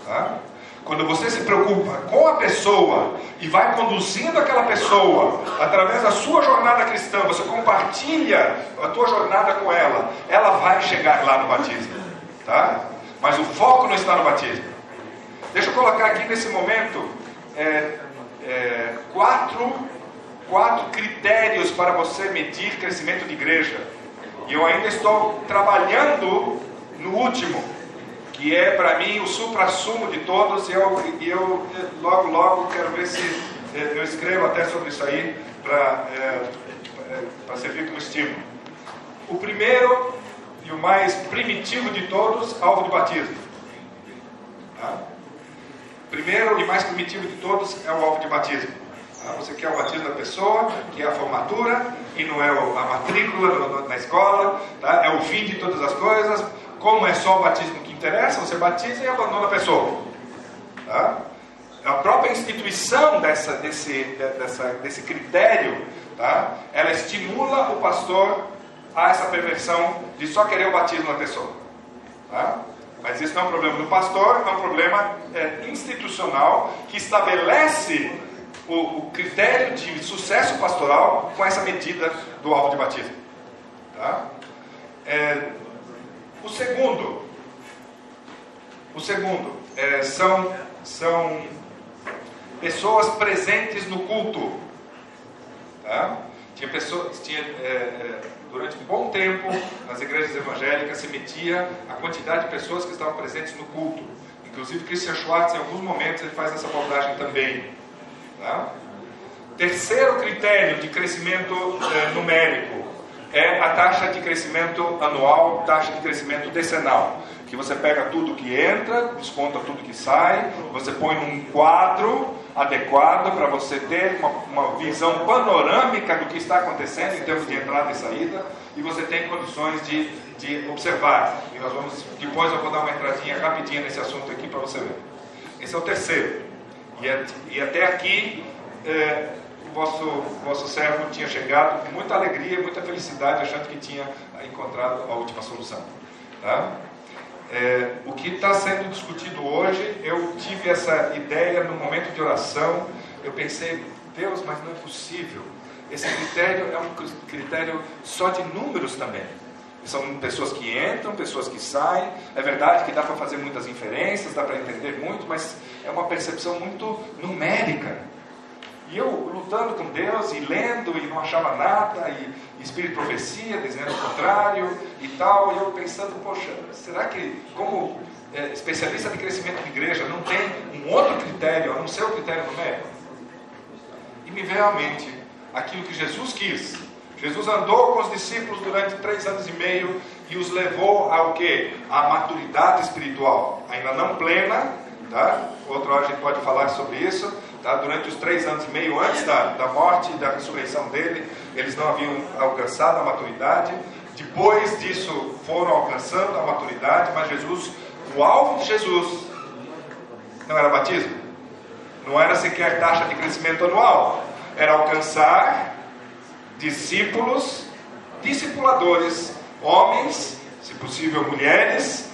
Tá? Quando você se preocupa com a pessoa e vai conduzindo aquela pessoa através da sua jornada cristã, você compartilha a tua jornada com ela, ela vai chegar lá no batismo, tá? Mas o foco não está no batismo. Deixa eu colocar aqui nesse momento é, é, quatro, quatro critérios para você medir crescimento de igreja. E eu ainda estou trabalhando no último que é para mim o supra-sumo de todos, e eu, eu logo, logo quero ver se é, eu escrevo até sobre isso aí para é, é servir como estímulo. O primeiro e o mais primitivo de todos, alvo de batismo. Tá? Primeiro e mais primitivo de todos é o alvo de batismo. Tá? Você quer o batismo da pessoa, que é a formatura, e não é a matrícula na escola, tá? é o fim de todas as coisas. Como é só o batismo interessa, você batiza e abandona a pessoa. Tá? A própria instituição dessa, desse, dessa, desse critério, tá? ela estimula o pastor a essa perversão de só querer o batismo da pessoa. Tá? Mas isso não é um problema do pastor, é um problema é, institucional que estabelece o, o, critério de sucesso pastoral com essa medida do alvo de batismo. Tá? É, o segundo, o segundo, é, são, são pessoas presentes no culto. Tá? Tinha pessoas, tinha, é, é, durante um bom tempo, nas igrejas evangélicas, se media a quantidade de pessoas que estavam presentes no culto. Inclusive, Christian Schwartz, em alguns momentos, ele faz essa abordagem também. Tá? Terceiro critério de crescimento eh, numérico é a taxa de crescimento anual, taxa de crescimento decenal. Que você pega tudo que entra, desconta tudo que sai, você põe num quadro adequado para você ter uma, uma visão panorâmica do que está acontecendo em termos de entrada e saída, e você tem condições de, de observar. E nós vamos, depois eu vou dar uma entradinha rapidinha nesse assunto aqui para você ver. Esse é o terceiro. E, é, e até aqui. É, vosso, vosso servo tinha chegado com muita alegria, muita felicidade, achando que tinha encontrado a última solução. Tá? É, o que está sendo discutido hoje, eu tive essa ideia no momento de oração, eu pensei, Deus, mas não é possível. Esse critério é um critério só de números também. São pessoas que entram, pessoas que saem. É verdade que dá para fazer muitas inferências, dá para entender muito, mas é uma percepção muito numérica. E eu lutando com Deus e lendo e não achava nada, e, Espírito Profecia dizendo o contrário e tal, e eu pensando, poxa, será que, como é, especialista de crescimento de igreja, não tem um outro critério, a não ser o critério numérico? E me veio à mente aquilo que Jesus quis. Jesus andou com os discípulos durante três anos e meio e os levou ao que? A maturidade espiritual, ainda não plena, tá? Outra hora a gente pode falar sobre isso, Tá? Durante os três anos e meio antes da, da morte e da ressurreição dele, eles não haviam alcançado a maturidade. Depois disso, foram alcançando a maturidade, mas Jesus, o alvo de Jesus, não era batismo, não era sequer taxa de crescimento anual, era alcançar discípulos, discipuladores, homens, se possível mulheres,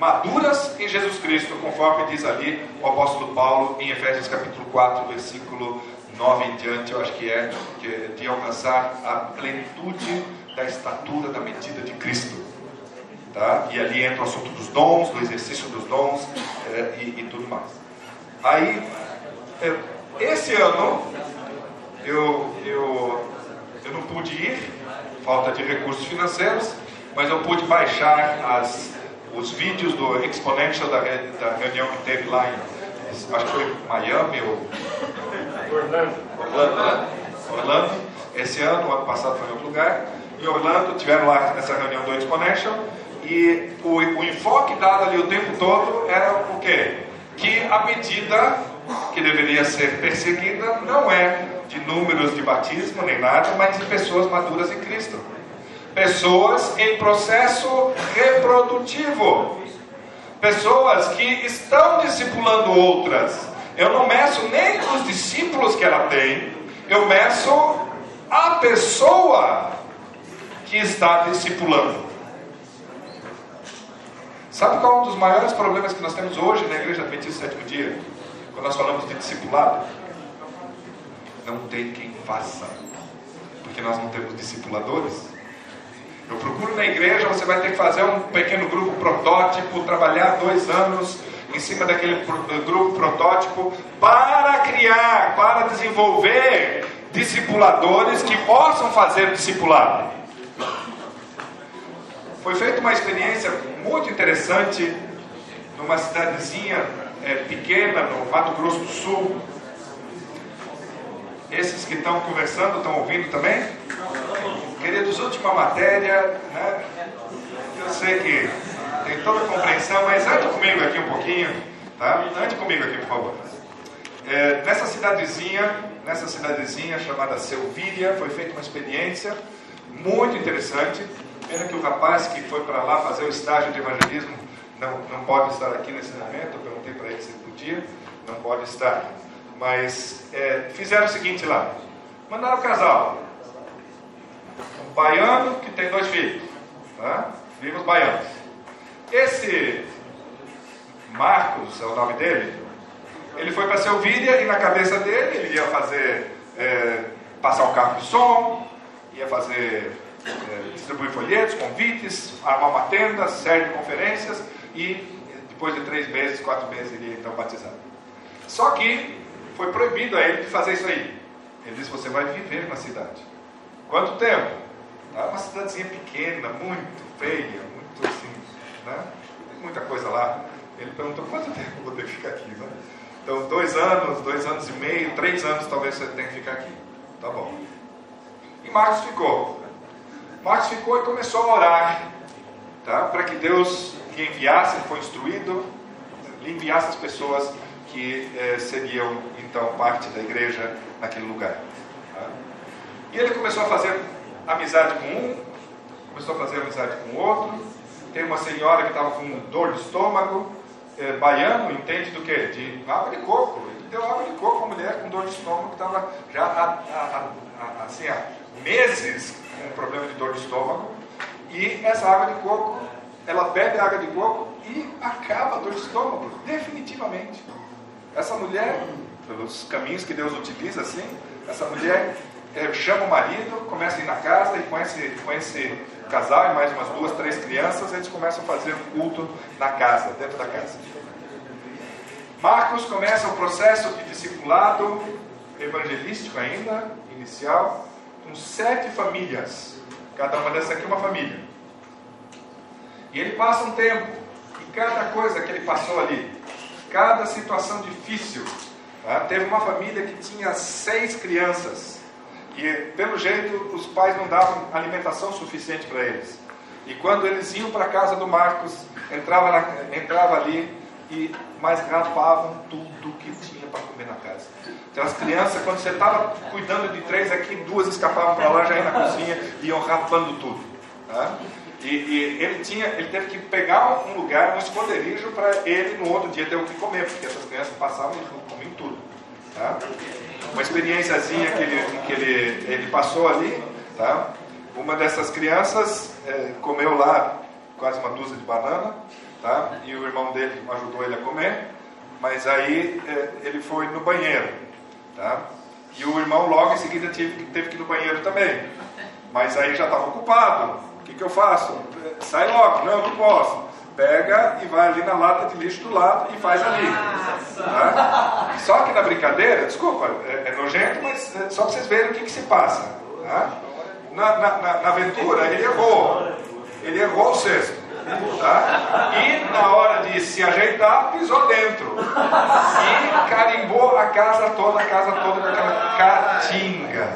maduras em Jesus Cristo, conforme diz ali o apóstolo Paulo em Efésios capítulo 4, versículo 9 em diante, eu acho que é, de alcançar a plenitude da estatura da medida de Cristo. Tá? E ali entra o assunto dos dons, do exercício dos dons é, e, e, tudo mais. Aí, é, esse ano, eu, eu, eu não pude ir, falta de recursos financeiros, mas eu pude baixar as os vídeos do Exponential da, da reunião que teve lá em, acho que foi Miami ou Orlando. Orlando, né? Orlando. Esse ano, o ano passado foi em outro lugar. Em Orlando, tiveram lá essa reunião do Exponential. E o, o enfoque dado ali o tempo todo era o quê? Que a medida que deveria ser perseguida não é de números de batismo nem nada, mas de pessoas maduras em Cristo pessoas em processo reprodutivo, pessoas que estão discipulando outras. Eu não meço nem os discípulos que ela tem, eu meço a pessoa que está discipulando. Sabe qual é um dos maiores problemas que nós temos hoje na Igreja Adventista Sétimo Dia? Quando nós falamos de discipulado? Não tem quem faça, porque nós não temos discipuladores. Eu procuro na igreja, você vai ter que fazer um pequeno grupo protótipo, trabalhar dois anos em cima daquele grupo protótipo para criar, para desenvolver discipuladores que possam fazer discipulado. Foi feita uma experiência muito interessante numa cidadezinha é, pequena no Mato Grosso do Sul. Esses que estão conversando estão ouvindo também? Queridos, última matéria, né? Eu sei que tem toda a compreensão, mas ande comigo aqui um pouquinho, tá? Ande comigo aqui, por favor. É, nessa cidadezinha, nessa cidadezinha chamada Selvíria, foi feita uma experiência muito interessante. Pena que o rapaz que foi para lá fazer o estágio de evangelismo não, não pode estar aqui nesse momento. Eu perguntei para ele se ele podia, não pode estar. Mas é, fizeram o seguinte lá: mandaram o casal, baiano que tem dois filhos. Tá? Viva os baianos. Esse Marcos é o nome dele. Ele foi para Selvíria e na cabeça dele ele ia fazer é, passar o carro de som, ia fazer é, distribuir folhetos, convites, armar uma tenda, série de conferências e depois de três meses, quatro meses ele ia então batizar. Só que foi proibido a ele de fazer isso aí. Ele disse: Você vai viver na cidade. Quanto tempo? É uma cidadezinha pequena, muito feia, muito assim, né? Tem muita coisa lá. Ele perguntou quanto tempo eu vou ter que ficar aqui, né? Então, dois anos, dois anos e meio, três anos talvez você tenha que ficar aqui. Tá bom. E Marcos ficou. Marcos ficou e começou a orar, tá? Para que Deus lhe enviasse, ele foi instruído, lhe enviasse as pessoas que eh, seriam então parte da igreja naquele lugar. Tá? E ele começou a fazer amizade com um, começou a fazer amizade com o outro. Tem uma senhora que estava com dor de estômago, é, baiano, entende do que? De água de coco. Ele deu água de coco a mulher com dor de estômago que estava já há, assim, há meses com um problema de dor de estômago. E essa água de coco, ela bebe água de coco e acaba a dor de estômago, definitivamente. Essa mulher, pelos caminhos que Deus utiliza, assim, essa mulher é, chama o marido, começa a ir na casa e com esse, com esse casal e mais umas duas, três crianças, eles começam a fazer um culto na casa, dentro da casa. Marcos começa o processo de discipulado evangelístico ainda, inicial, com sete famílias. Cada uma dessas aqui é uma família. E ele passa um tempo, e cada coisa que ele passou ali, cada situação difícil, tá? teve uma família que tinha seis crianças. E, pelo jeito, os pais não davam alimentação suficiente para eles. E quando eles iam para a casa do Marcos, entrava, na, entrava ali e mais rapavam tudo que tinha para comer na casa. Então as crianças, quando você estava cuidando de três aqui, duas escapavam para lá, já iam na cozinha e iam rapando tudo. Tá? E, e, ele tinha, ele teve que pegar um lugar, um esconderijo para ele no outro dia ter o que comer, porque essas crianças passavam e comiam tudo. Tá? Uma experiênciazinha que ele, que ele, ele passou ali, tá? Uma dessas crianças é, comeu lá quase uma dúzia de banana, tá? E o irmão dele ajudou ele a comer, mas aí é, ele foi no banheiro, tá? E o irmão logo em seguida teve, teve que ir no banheiro também, mas aí já estava ocupado. O que, que eu faço? Sai logo, não, não posso pega e vai ali na lata de lixo do lado e faz ali. Tá? Só que na brincadeira, desculpa, é, é nojento, mas é só para vocês verem o que, que se passa. Tá? Na, na, na, aventura, ele errou. Ele errou o cesto. Tá? E na hora de se ajeitar, pisou dentro. E carimbou a casa toda, a casa toda com aquela caatinga.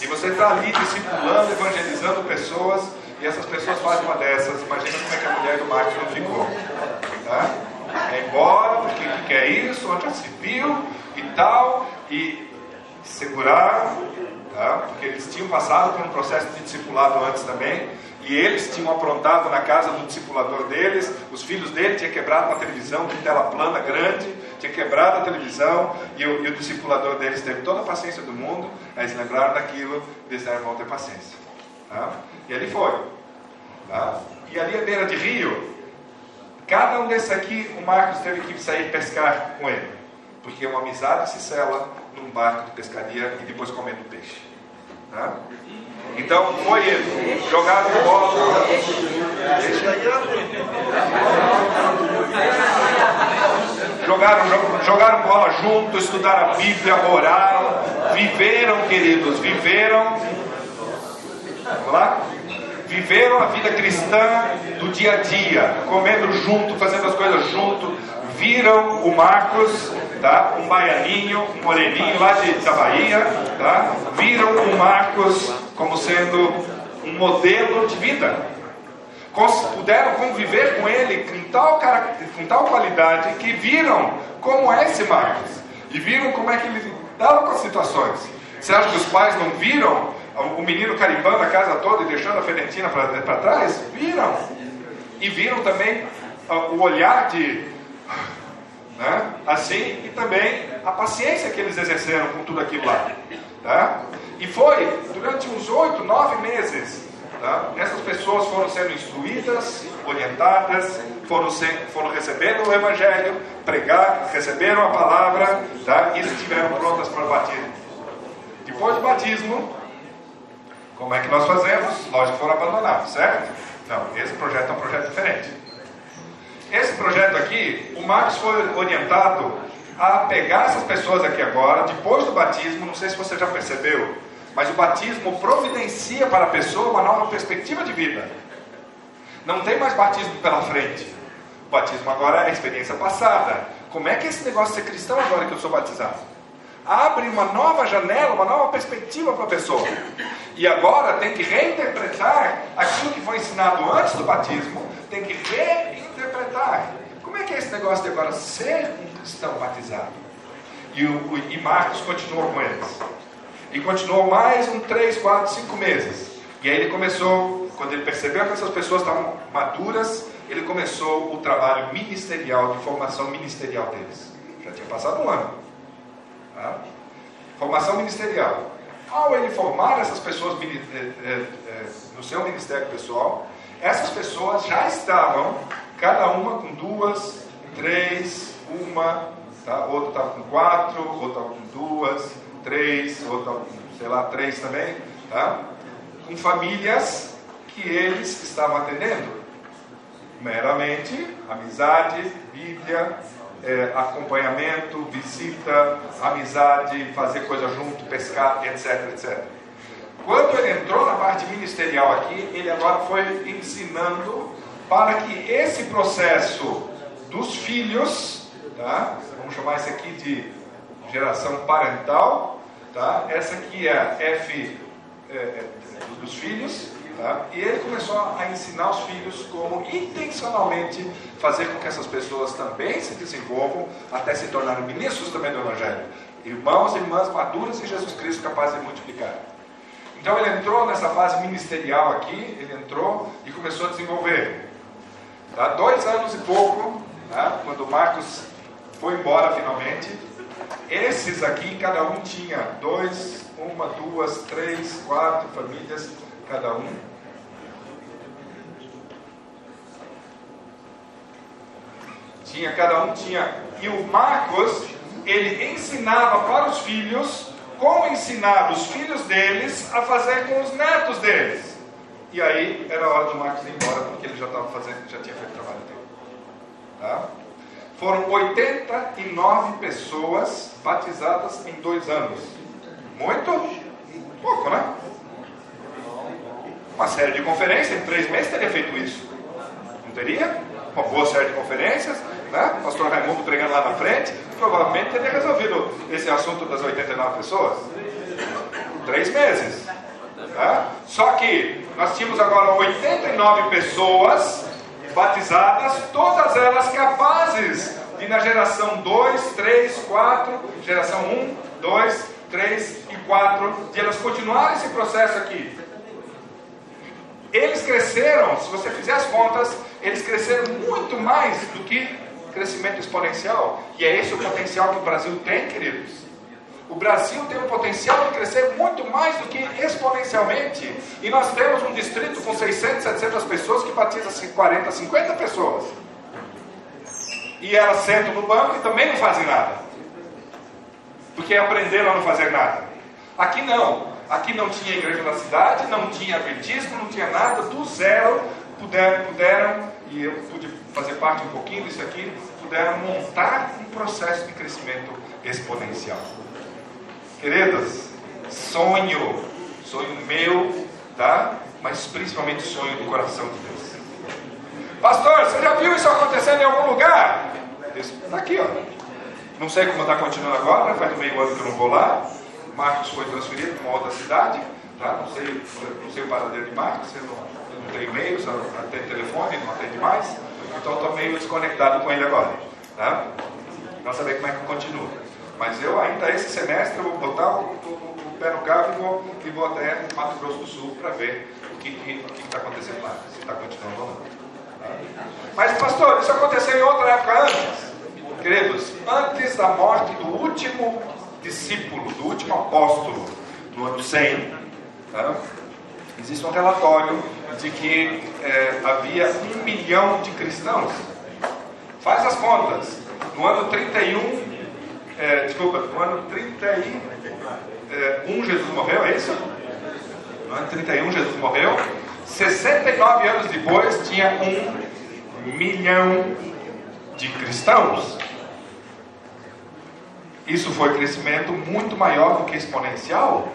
E você está ali discipulando, evangelizando pessoas e essas pessoas fazem uma dessas. Imagina como é que a mulher do Marcos não ficou. Tá? É embora, porque que quer isso, onde já se viu e tal. E seguraram, tá? porque eles tinham passado por um processo de discipulado antes também. E eles tinham aprontado na casa do discipulador deles, os filhos dele tinham quebrado uma televisão de tela plana grande, tinha quebrado a televisão, e o, e o discipulador deles teve toda a paciência do mundo, aí eles lembraram daquilo, e disseram, vão ter paciência. Tá? E ali foi. Tá? E ali à beira de rio, cada um desses aqui, o Marcos teve que sair pescar com ele. Porque uma amizade se sela num barco de pescaria e depois comendo peixe. Tá? Então foi ele, jogado bola. Jogaram, jogaram bola junto, estudaram a Bíblia, oraram, viveram, queridos, viveram Vamos lá? Viveram a vida cristã do dia a dia, comendo junto, fazendo as coisas junto. Viram o Marcos, tá? um baianinho, um moreninho lá de, da Bahia, tá? viram o Marcos como sendo um modelo de vida. Puderam conviver com ele com tal, com tal qualidade que viram como é esse Marcos e viram como é que ele lidava com as situações. Você acha que os pais não viram o menino carimbando a casa toda e deixando a fedentina para trás? Viram. E viram também uh, o olhar de. Né, assim, e também a paciência que eles exerceram com tudo aquilo lá. Tá? E foi durante uns oito, nove meses. Tá? Essas pessoas foram sendo instruídas, orientadas, foram, foram recebendo o Evangelho, pregar, receberam a palavra tá? e estiveram prontas para o batismo. Depois do batismo, como é que nós fazemos? Lógico que foram abandonados, certo? Não, esse projeto é um projeto diferente. Esse projeto aqui, o Marcos foi orientado a pegar essas pessoas aqui agora, depois do batismo, não sei se você já percebeu, mas o batismo providencia para a pessoa uma nova perspectiva de vida. Não tem mais batismo pela frente. O batismo agora é a experiência passada. como é que é esse negócio de ser cristão agora que eu sou batizado? Abre uma nova janela, uma nova perspectiva para a pessoa. E agora tem que reinterpretar aquilo que foi ensinado antes do batismo, tem que reinterpretar. Como é que é esse negócio de agora ser um cristão batizado? E, o, e Marcos continuou com eles. E continuou mais um três, quatro, cinco meses. E aí ele começou, quando ele percebeu que essas pessoas estavam maduras, ele começou o trabalho ministerial, de formação ministerial deles. Já tinha passado um ano. Tá? Formação ministerial. Ao ele formar essas pessoas é, é, é, no seu ministério pessoal, essas pessoas já estavam, cada uma com duas, três, uma, tá? outra estava com quatro, outra estava com duas, três, outra com, sei lá, três também, tá? com famílias que eles estavam atendendo. Meramente amizade, Bíblia, é, acompanhamento, visita, amizade, fazer coisa junto, pescar, etc, etc. Quando ele entrou na parte ministerial aqui, ele agora foi ensinando para que esse processo dos filhos, tá? vamos chamar isso aqui de geração parental, tá? essa aqui é a F é, é, dos filhos, tá? e ele começou a ensinar os filhos como intencionalmente fazer com que essas pessoas também se desenvolvam até se tornarem ministros também do Evangelho, irmãos e irmãs maduros em Jesus Cristo capazes de multiplicar. Então ele entrou nessa fase ministerial aqui, ele entrou e começou a desenvolver. Tá? Dois anos e pouco, tá? quando Marcos foi embora finalmente, esses aqui, cada um tinha dois, uma, duas, três, quatro famílias, cada um. Tinha, cada um tinha. E o Marcos, ele ensinava para os filhos como ensinar os filhos deles a fazer com os netos deles. E aí era hora do Marcos ir embora, porque ele já estava fazendo, já tinha feito trabalho dele. Tá? Foram 89 pessoas batizadas em dois anos. Muito? Pouco, né? Uma série de conferências, em três meses teria feito isso. Não teria? Uma boa série de conferências, né? Pastor Raimundo pregando lá na frente, provavelmente teria resolvido esse assunto das 89 pessoas. Três meses. Tá? Só que nós tínhamos agora 89 pessoas batizadas, todas elas capazes de na geração 2, 3, 4, geração 1, 2, 3 e 4, de elas continuarem esse processo aqui. Eles cresceram, se você fizer as contas, eles cresceram muito mais do que crescimento exponencial. E é esse o potencial que o Brasil tem, queridos. O Brasil tem o potencial de crescer muito mais do que exponencialmente. E nós temos um distrito com 600, 700 pessoas que batiza 40, 50 pessoas. E elas sentam no banco e também não fazem nada. Porque aprenderam a não fazer nada. Aqui não. Aqui não tinha igreja na cidade, não tinha adventismo, não tinha nada. Do zero puderam, puderam, e eu pude fazer parte um pouquinho disso aqui, puderam montar um processo de crescimento exponencial. Queridas, sonho, sonho meu, tá? Mas principalmente sonho do coração de Deus. Pastor, você já viu isso acontecendo em algum lugar? Está aqui, ó. Não sei como está continuando agora, faz meio ano que eu não vou lá. Marcos foi transferido para uma outra cidade, tá? Não sei, não sei o paradeiro de Marcos, eu não, eu não tenho e-mail, só tem telefone, não atende mais. Então estou meio desconectado com ele agora, tá? Não saber como é que continua. Mas eu ainda esse semestre vou botar o, o, o pé no carro e vou, e vou até Mato Grosso do Sul para ver o que está acontecendo lá, se está continuando ou não. Tá? Mas pastor, isso aconteceu em outra época antes. Queridos, antes da morte do último discípulo, do último apóstolo, no ano 100, tá? Existe um relatório de que é, havia um milhão de cristãos. Faz as contas. No ano 31, é, desculpa, no ano 31 é, Jesus morreu, é isso? No ano 31 Jesus morreu. 69 anos depois tinha um milhão de cristãos. Isso foi crescimento muito maior do que exponencial.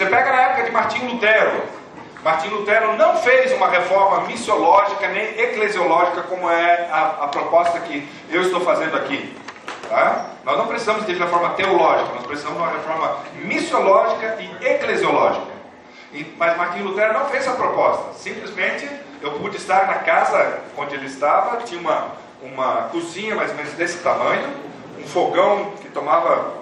Você pega na época de Martinho Lutero. Martim Lutero não fez uma reforma missiológica nem eclesiológica como é a, a proposta que eu estou fazendo aqui. Tá? Nós não precisamos de reforma teológica, nós precisamos de uma reforma missiológica e eclesiológica. E, mas Martim Lutero não fez essa proposta. Simplesmente eu pude estar na casa onde ele estava, tinha uma, uma cozinha mais ou menos desse tamanho, um fogão que tomava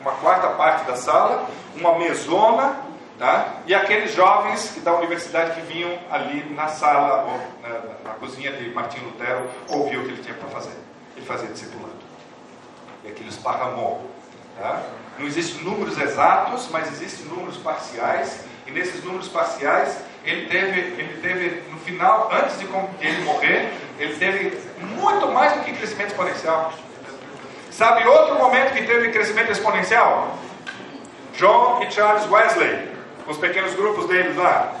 uma quarta parte da sala, uma mesona, tá? e aqueles jovens da universidade que vinham ali na sala, ou na, na cozinha de Martim Lutero, ouvir o que ele tinha para fazer. Ele fazia discipulado. E aquilo esparramou. Tá? Não existem números exatos, mas existem números parciais, e nesses números parciais, ele teve, ele teve no final, antes de ele morrer, ele teve muito mais do que crescimento exponencial. Sabe outro momento que teve crescimento exponencial? John e Charles Wesley, os pequenos grupos deles lá.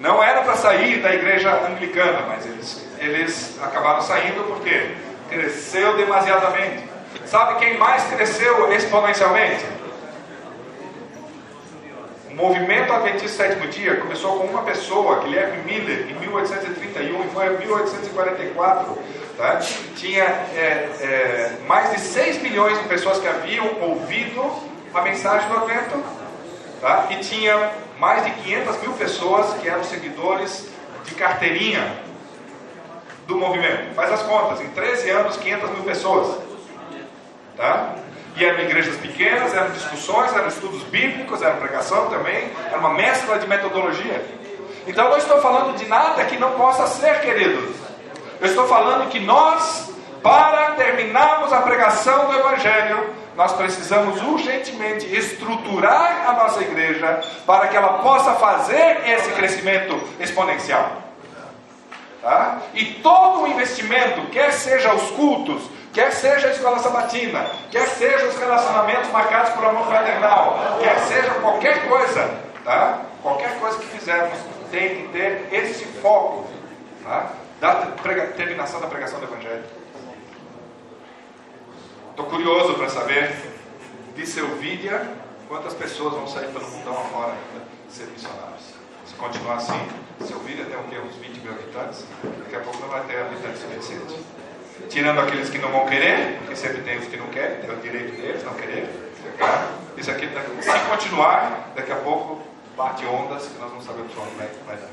Não era para sair da igreja anglicana, mas eles, eles acabaram saindo porque cresceu demasiadamente. Sabe quem mais cresceu exponencialmente? movimento Adventista Sétimo Dia começou com uma pessoa, Guilherme Miller, em 1831 e foi em 1844. Tá? Tinha é, é, mais de 6 milhões de pessoas que haviam ouvido a mensagem do Advento. Tá? E tinha mais de 500 mil pessoas que eram seguidores de carteirinha do movimento. Faz as contas, em 13 anos, 500 mil pessoas. Tá? E eram igrejas pequenas, eram discussões, eram estudos bíblicos, era pregação também, era uma mescla de metodologia. Então não estou falando de nada que não possa ser, queridos. Eu estou falando que nós, para terminarmos a pregação do Evangelho, nós precisamos urgentemente estruturar a nossa igreja para que ela possa fazer esse crescimento exponencial. Tá? E todo o investimento, quer seja os cultos, quer seja a escola sabatina, quer seja os relacionamentos marcados por amor fraternal, quer seja qualquer coisa, tá? Qualquer coisa que fizermos tem que ter esse foco, tá? Da terminação da pregação do Evangelho. Estou curioso para saber de Selvídia quantas pessoas vão sair pelo mundão afora ainda ser missionários. Se continuar assim, Selvídia tem o quê? Uns 20 mil habitantes? Daqui a pouco não vai ter habitantes suficientes tirando aqueles que não vão querer, porque sempre tem os que não querem, tem o direito deles não querer. Isso aqui, se continuar, daqui a pouco bate ondas que nós não sabemos onde vai dar.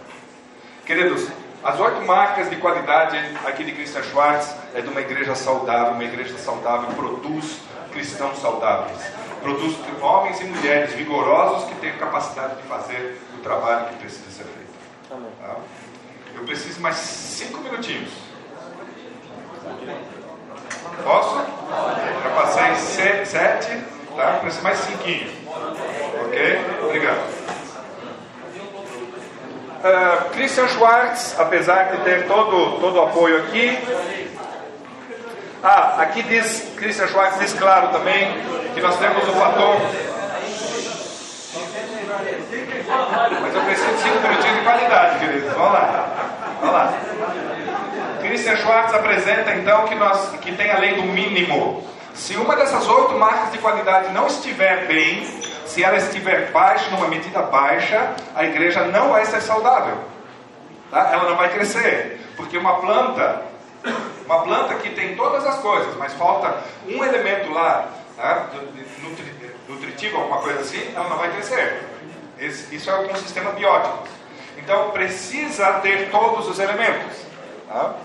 Queridos, as oito marcas de qualidade aqui de Christian Schwartz é de uma igreja saudável. Uma igreja saudável produz cristãos saudáveis. Produz homens e mulheres vigorosos que têm capacidade de fazer o trabalho que precisa ser feito. Tá? Eu preciso mais cinco minutinhos. Posso? Já passei sete, tá? Preciso mais cinquinho. Ok? Obrigado. Uh, Christian Schwartz, apesar de ter todo, todo o apoio aqui. Ah, aqui diz, Christian Schwartz diz claro também que nós temos o fator. Mas eu preciso de cinco minutinhos de qualidade, queridos. Vamos lá. Vamos lá. Christian Schwartz apresenta então que, nós, que tem a lei do mínimo. Se uma dessas oito marcas de qualidade não estiver bem, se ela estiver baixa, numa medida baixa, a igreja não vai ser saudável. Tá? Ela não vai crescer. Porque uma planta, uma planta que tem todas as coisas, mas falta um elemento lá, tá? nutritivo, alguma coisa assim, ela não vai crescer. Isso é um sistema biótico. Então precisa ter todos os elementos. Tá?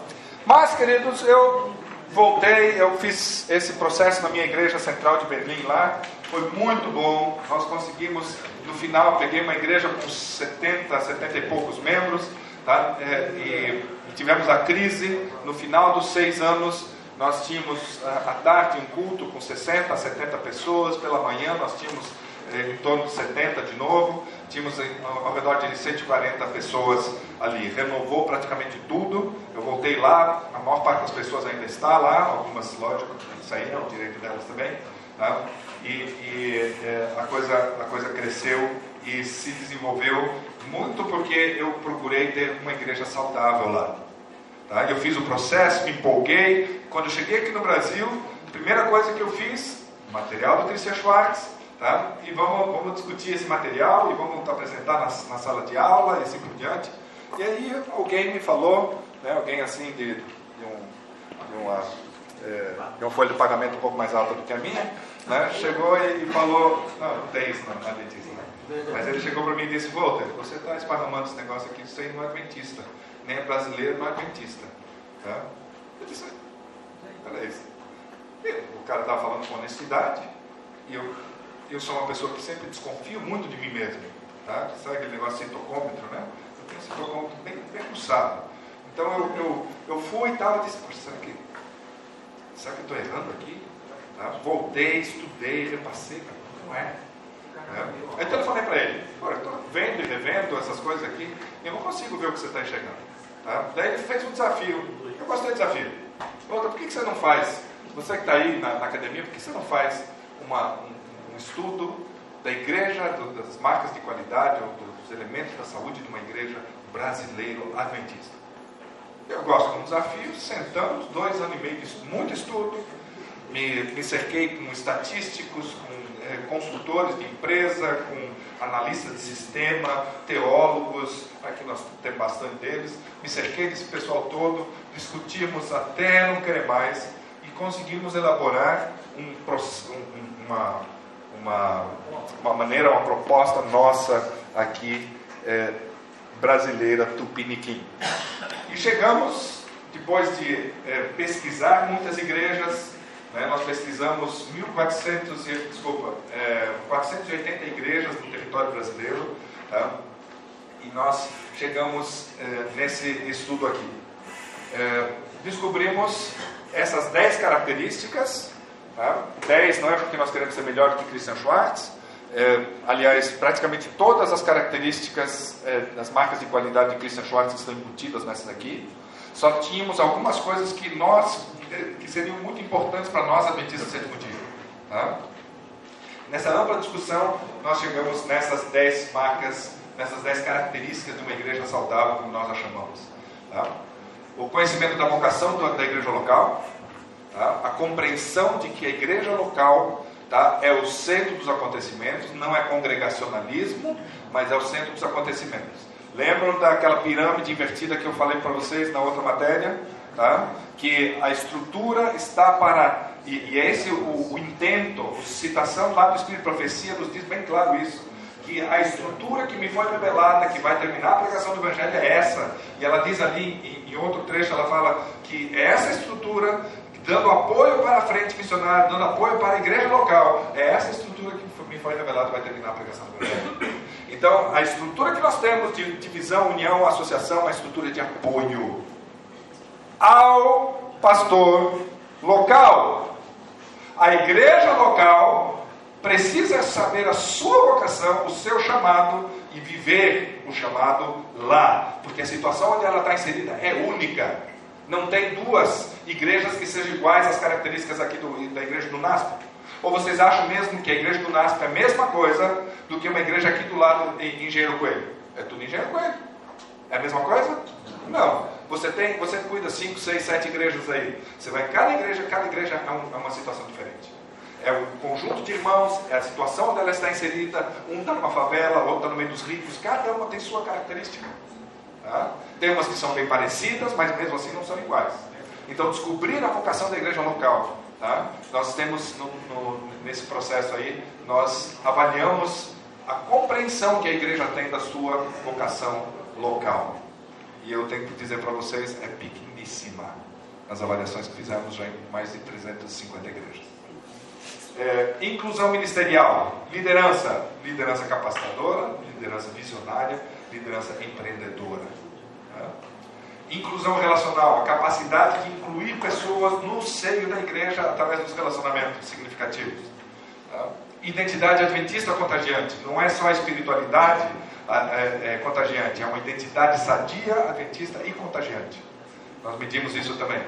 Mas, queridos, eu voltei, eu fiz esse processo na minha igreja central de Berlim lá, foi muito bom. Nós conseguimos, no final, peguei uma igreja com 70, 70 e poucos membros, tá? É, e tivemos a crise. No final dos seis anos, nós tínhamos à tarde um culto com 60, 70 pessoas, pela manhã nós tínhamos é, em torno de 70 de novo tínhamos ao redor de 140 pessoas ali. Renovou praticamente tudo. Eu voltei lá, a maior parte das pessoas ainda está lá, algumas, lógico, saíram, o direito delas também. Tá? E, e é, a, coisa, a coisa cresceu e se desenvolveu muito porque eu procurei ter uma igreja saudável lá. Tá? Eu fiz o processo, me empolguei. Quando eu cheguei aqui no Brasil, a primeira coisa que eu fiz, material do Christian Schwartz, Tá? E vamos, vamos discutir esse material e vamos apresentar na, na sala de aula e assim por diante. E aí alguém me falou, né, alguém assim de, de, um, de, uma, é, de uma folha de pagamento um pouco mais alta do que a minha, né, chegou e falou, não, não tem isso é dentista. Né? Mas ele chegou para mim e disse, Walter, você está esparramando esse negócio aqui, isso aí não é adventista. Nem é brasileiro, não é adventista. Tá? Eu disse, olha isso. E o cara estava falando com honestidade, e eu eu sou uma pessoa que sempre desconfio muito de mim mesmo. Tá? Sabe aquele negócio de citocômetro, né? Eu tenho citocômetro bem, bem pulsado. Então eu, eu, eu fui e tal, e disse, poxa, será que, será que eu estou errando aqui? Tá? Voltei, estudei, repassei, não é. é. Então eu falei para ele, olha, estou vendo e revendo essas coisas aqui, eu não consigo ver o que você está enxergando. Tá? Daí ele fez um desafio. Eu gostei do desafio. Outra, por que, que você não faz? Você que está aí na, na, academia, por que você não faz uma, um estudo da igreja, do, das marcas de qualidade ou dos elementos da saúde de uma igreja brasileiro adventista. Eu gosto de um desafio, sentamos, dois anos e meio de muito estudo, me, me cerquei com estatísticos, com é, consultores de empresa, com analistas de sistema, teólogos, aqui nós temos bastante deles, me cerquei desse pessoal todo, discutimos até não querer mais e conseguimos elaborar um, um, uma uma, uma maneira, uma proposta nossa aqui é, brasileira tupiniquim. E chegamos, depois de é, pesquisar muitas igrejas, né, nós pesquisamos 1400, desculpa, é, 480 igrejas no território brasileiro, tá? e nós chegamos é, nesse estudo aqui. É, descobrimos essas 10 características Tá? 10 não é porque nós queremos ser melhor que Christian Schwartz. É, aliás, praticamente todas as características é, das marcas de qualidade de Christian Schwartz estão embutidas nessas aqui. Só tínhamos algumas coisas que nós é, que seriam muito importantes para nós adventistas dia. Tá? Nessa ampla discussão, nós chegamos nessas 10 marcas, nessas 10 características de uma igreja saudável, como nós a chamamos. Tá? O conhecimento da vocação da igreja local, Tá? A compreensão de que a igreja local tá? é o centro dos acontecimentos, não é congregacionalismo, mas é o centro dos acontecimentos. Lembram daquela pirâmide invertida que eu falei para vocês na outra matéria? Tá? Que a estrutura está para. E, e é esse o, o intento, a citação lá do Espírito de Profecia nos diz bem claro isso que a estrutura que me foi revelada, que vai terminar a pregação do Evangelho, é essa. E ela diz ali, em, em outro trecho, ela fala que é essa estrutura dando apoio para a frente missionária, dando apoio para a igreja local. É essa estrutura que me foi revelada vai terminar a pregação do. Então, a estrutura que nós temos de divisão, união, associação, é uma estrutura de apoio ao pastor local. A igreja local precisa saber a sua vocação, o seu chamado e viver o chamado lá, porque a situação onde ela está inserida é única. Não tem duas igrejas que sejam iguais às características aqui do, da igreja do NASP? Ou vocês acham mesmo que a igreja do NASP é a mesma coisa do que uma igreja aqui do lado em Engenheiro Coelho? É tudo Engenheiro Coelho. É a mesma coisa? Não. Você tem, você cuida cinco, seis, sete igrejas aí. Você vai cada igreja, cada igreja é, um, é uma situação diferente. É um conjunto de irmãos, é a situação onde ela está inserida. Um está numa favela, outro está no meio dos ricos. Cada uma tem sua característica. Tá? Tem umas que são bem parecidas, mas mesmo assim não são iguais. Então, descobrir a vocação da igreja local. Tá? Nós temos, no, no, nesse processo aí, nós avaliamos a compreensão que a igreja tem da sua vocação local. E eu tenho que dizer para vocês, é pequeníssima nas avaliações que fizemos já em mais de 350 igrejas. É, inclusão ministerial, liderança, liderança capacitadora, liderança visionária, liderança empreendedora. Né? Inclusão relacional, a capacidade de incluir pessoas no seio da igreja através dos relacionamentos significativos. Né? Identidade adventista contagiante, não é só a espiritualidade é, é, contagiante, é uma identidade sadia, adventista e contagiante. Nós medimos isso também.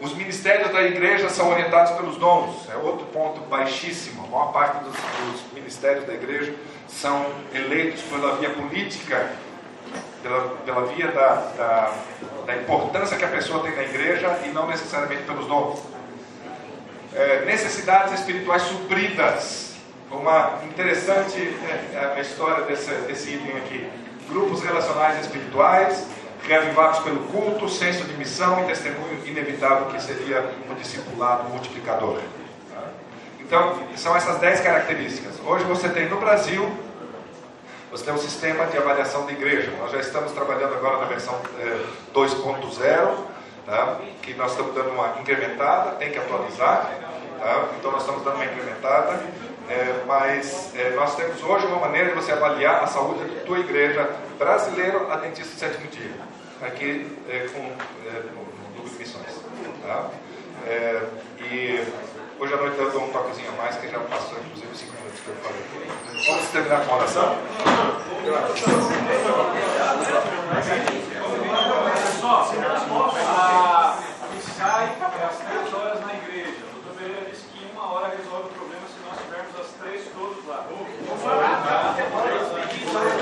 Os ministérios da igreja são orientados pelos dons, é outro ponto baixíssimo. A maior parte dos, dos ministérios da igreja são eleitos pela via política, pela, pela via da, da, da, importância que a pessoa tem na igreja e não necessariamente pelos dons. É, necessidades espirituais supridas. uma interessante é, é, a história desse, desse item aqui. Grupos relacionais espirituais, reavivados pelo culto, senso de missão e testemunho inevitável que seria o discipulado multiplicador. Então, são essas 10 características. Hoje você tem no Brasil, você tem um sistema de avaliação de igreja. Nós já estamos trabalhando agora na versão é, 2.0, tá? que nós estamos dando uma incrementada, tem que atualizar. Tá? Então, nós estamos dando uma incrementada. É, mas é, nós temos hoje uma maneira de você avaliar a saúde da tua igreja brasileira adventista do sétimo dia, aqui com, é, no de Missões. Tá? E hoje à noite eu dou um toquezinho a mais, que já passou inclusive cinco minutos que eu falei. Vamos terminar com a oração? Só, a, sai às três horas na igreja. O doutor Pereira que em uma hora resolve o problema se nós estivermos às três todos lá.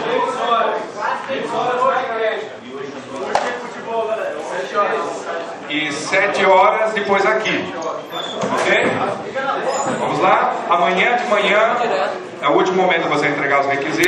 Três horas. Três horas na igreja. Hoje é futebol, galera. Horas. E sete horas depois aqui. Ok? Vamos lá? Amanhã de manhã é o último momento de você entregar os requisitos.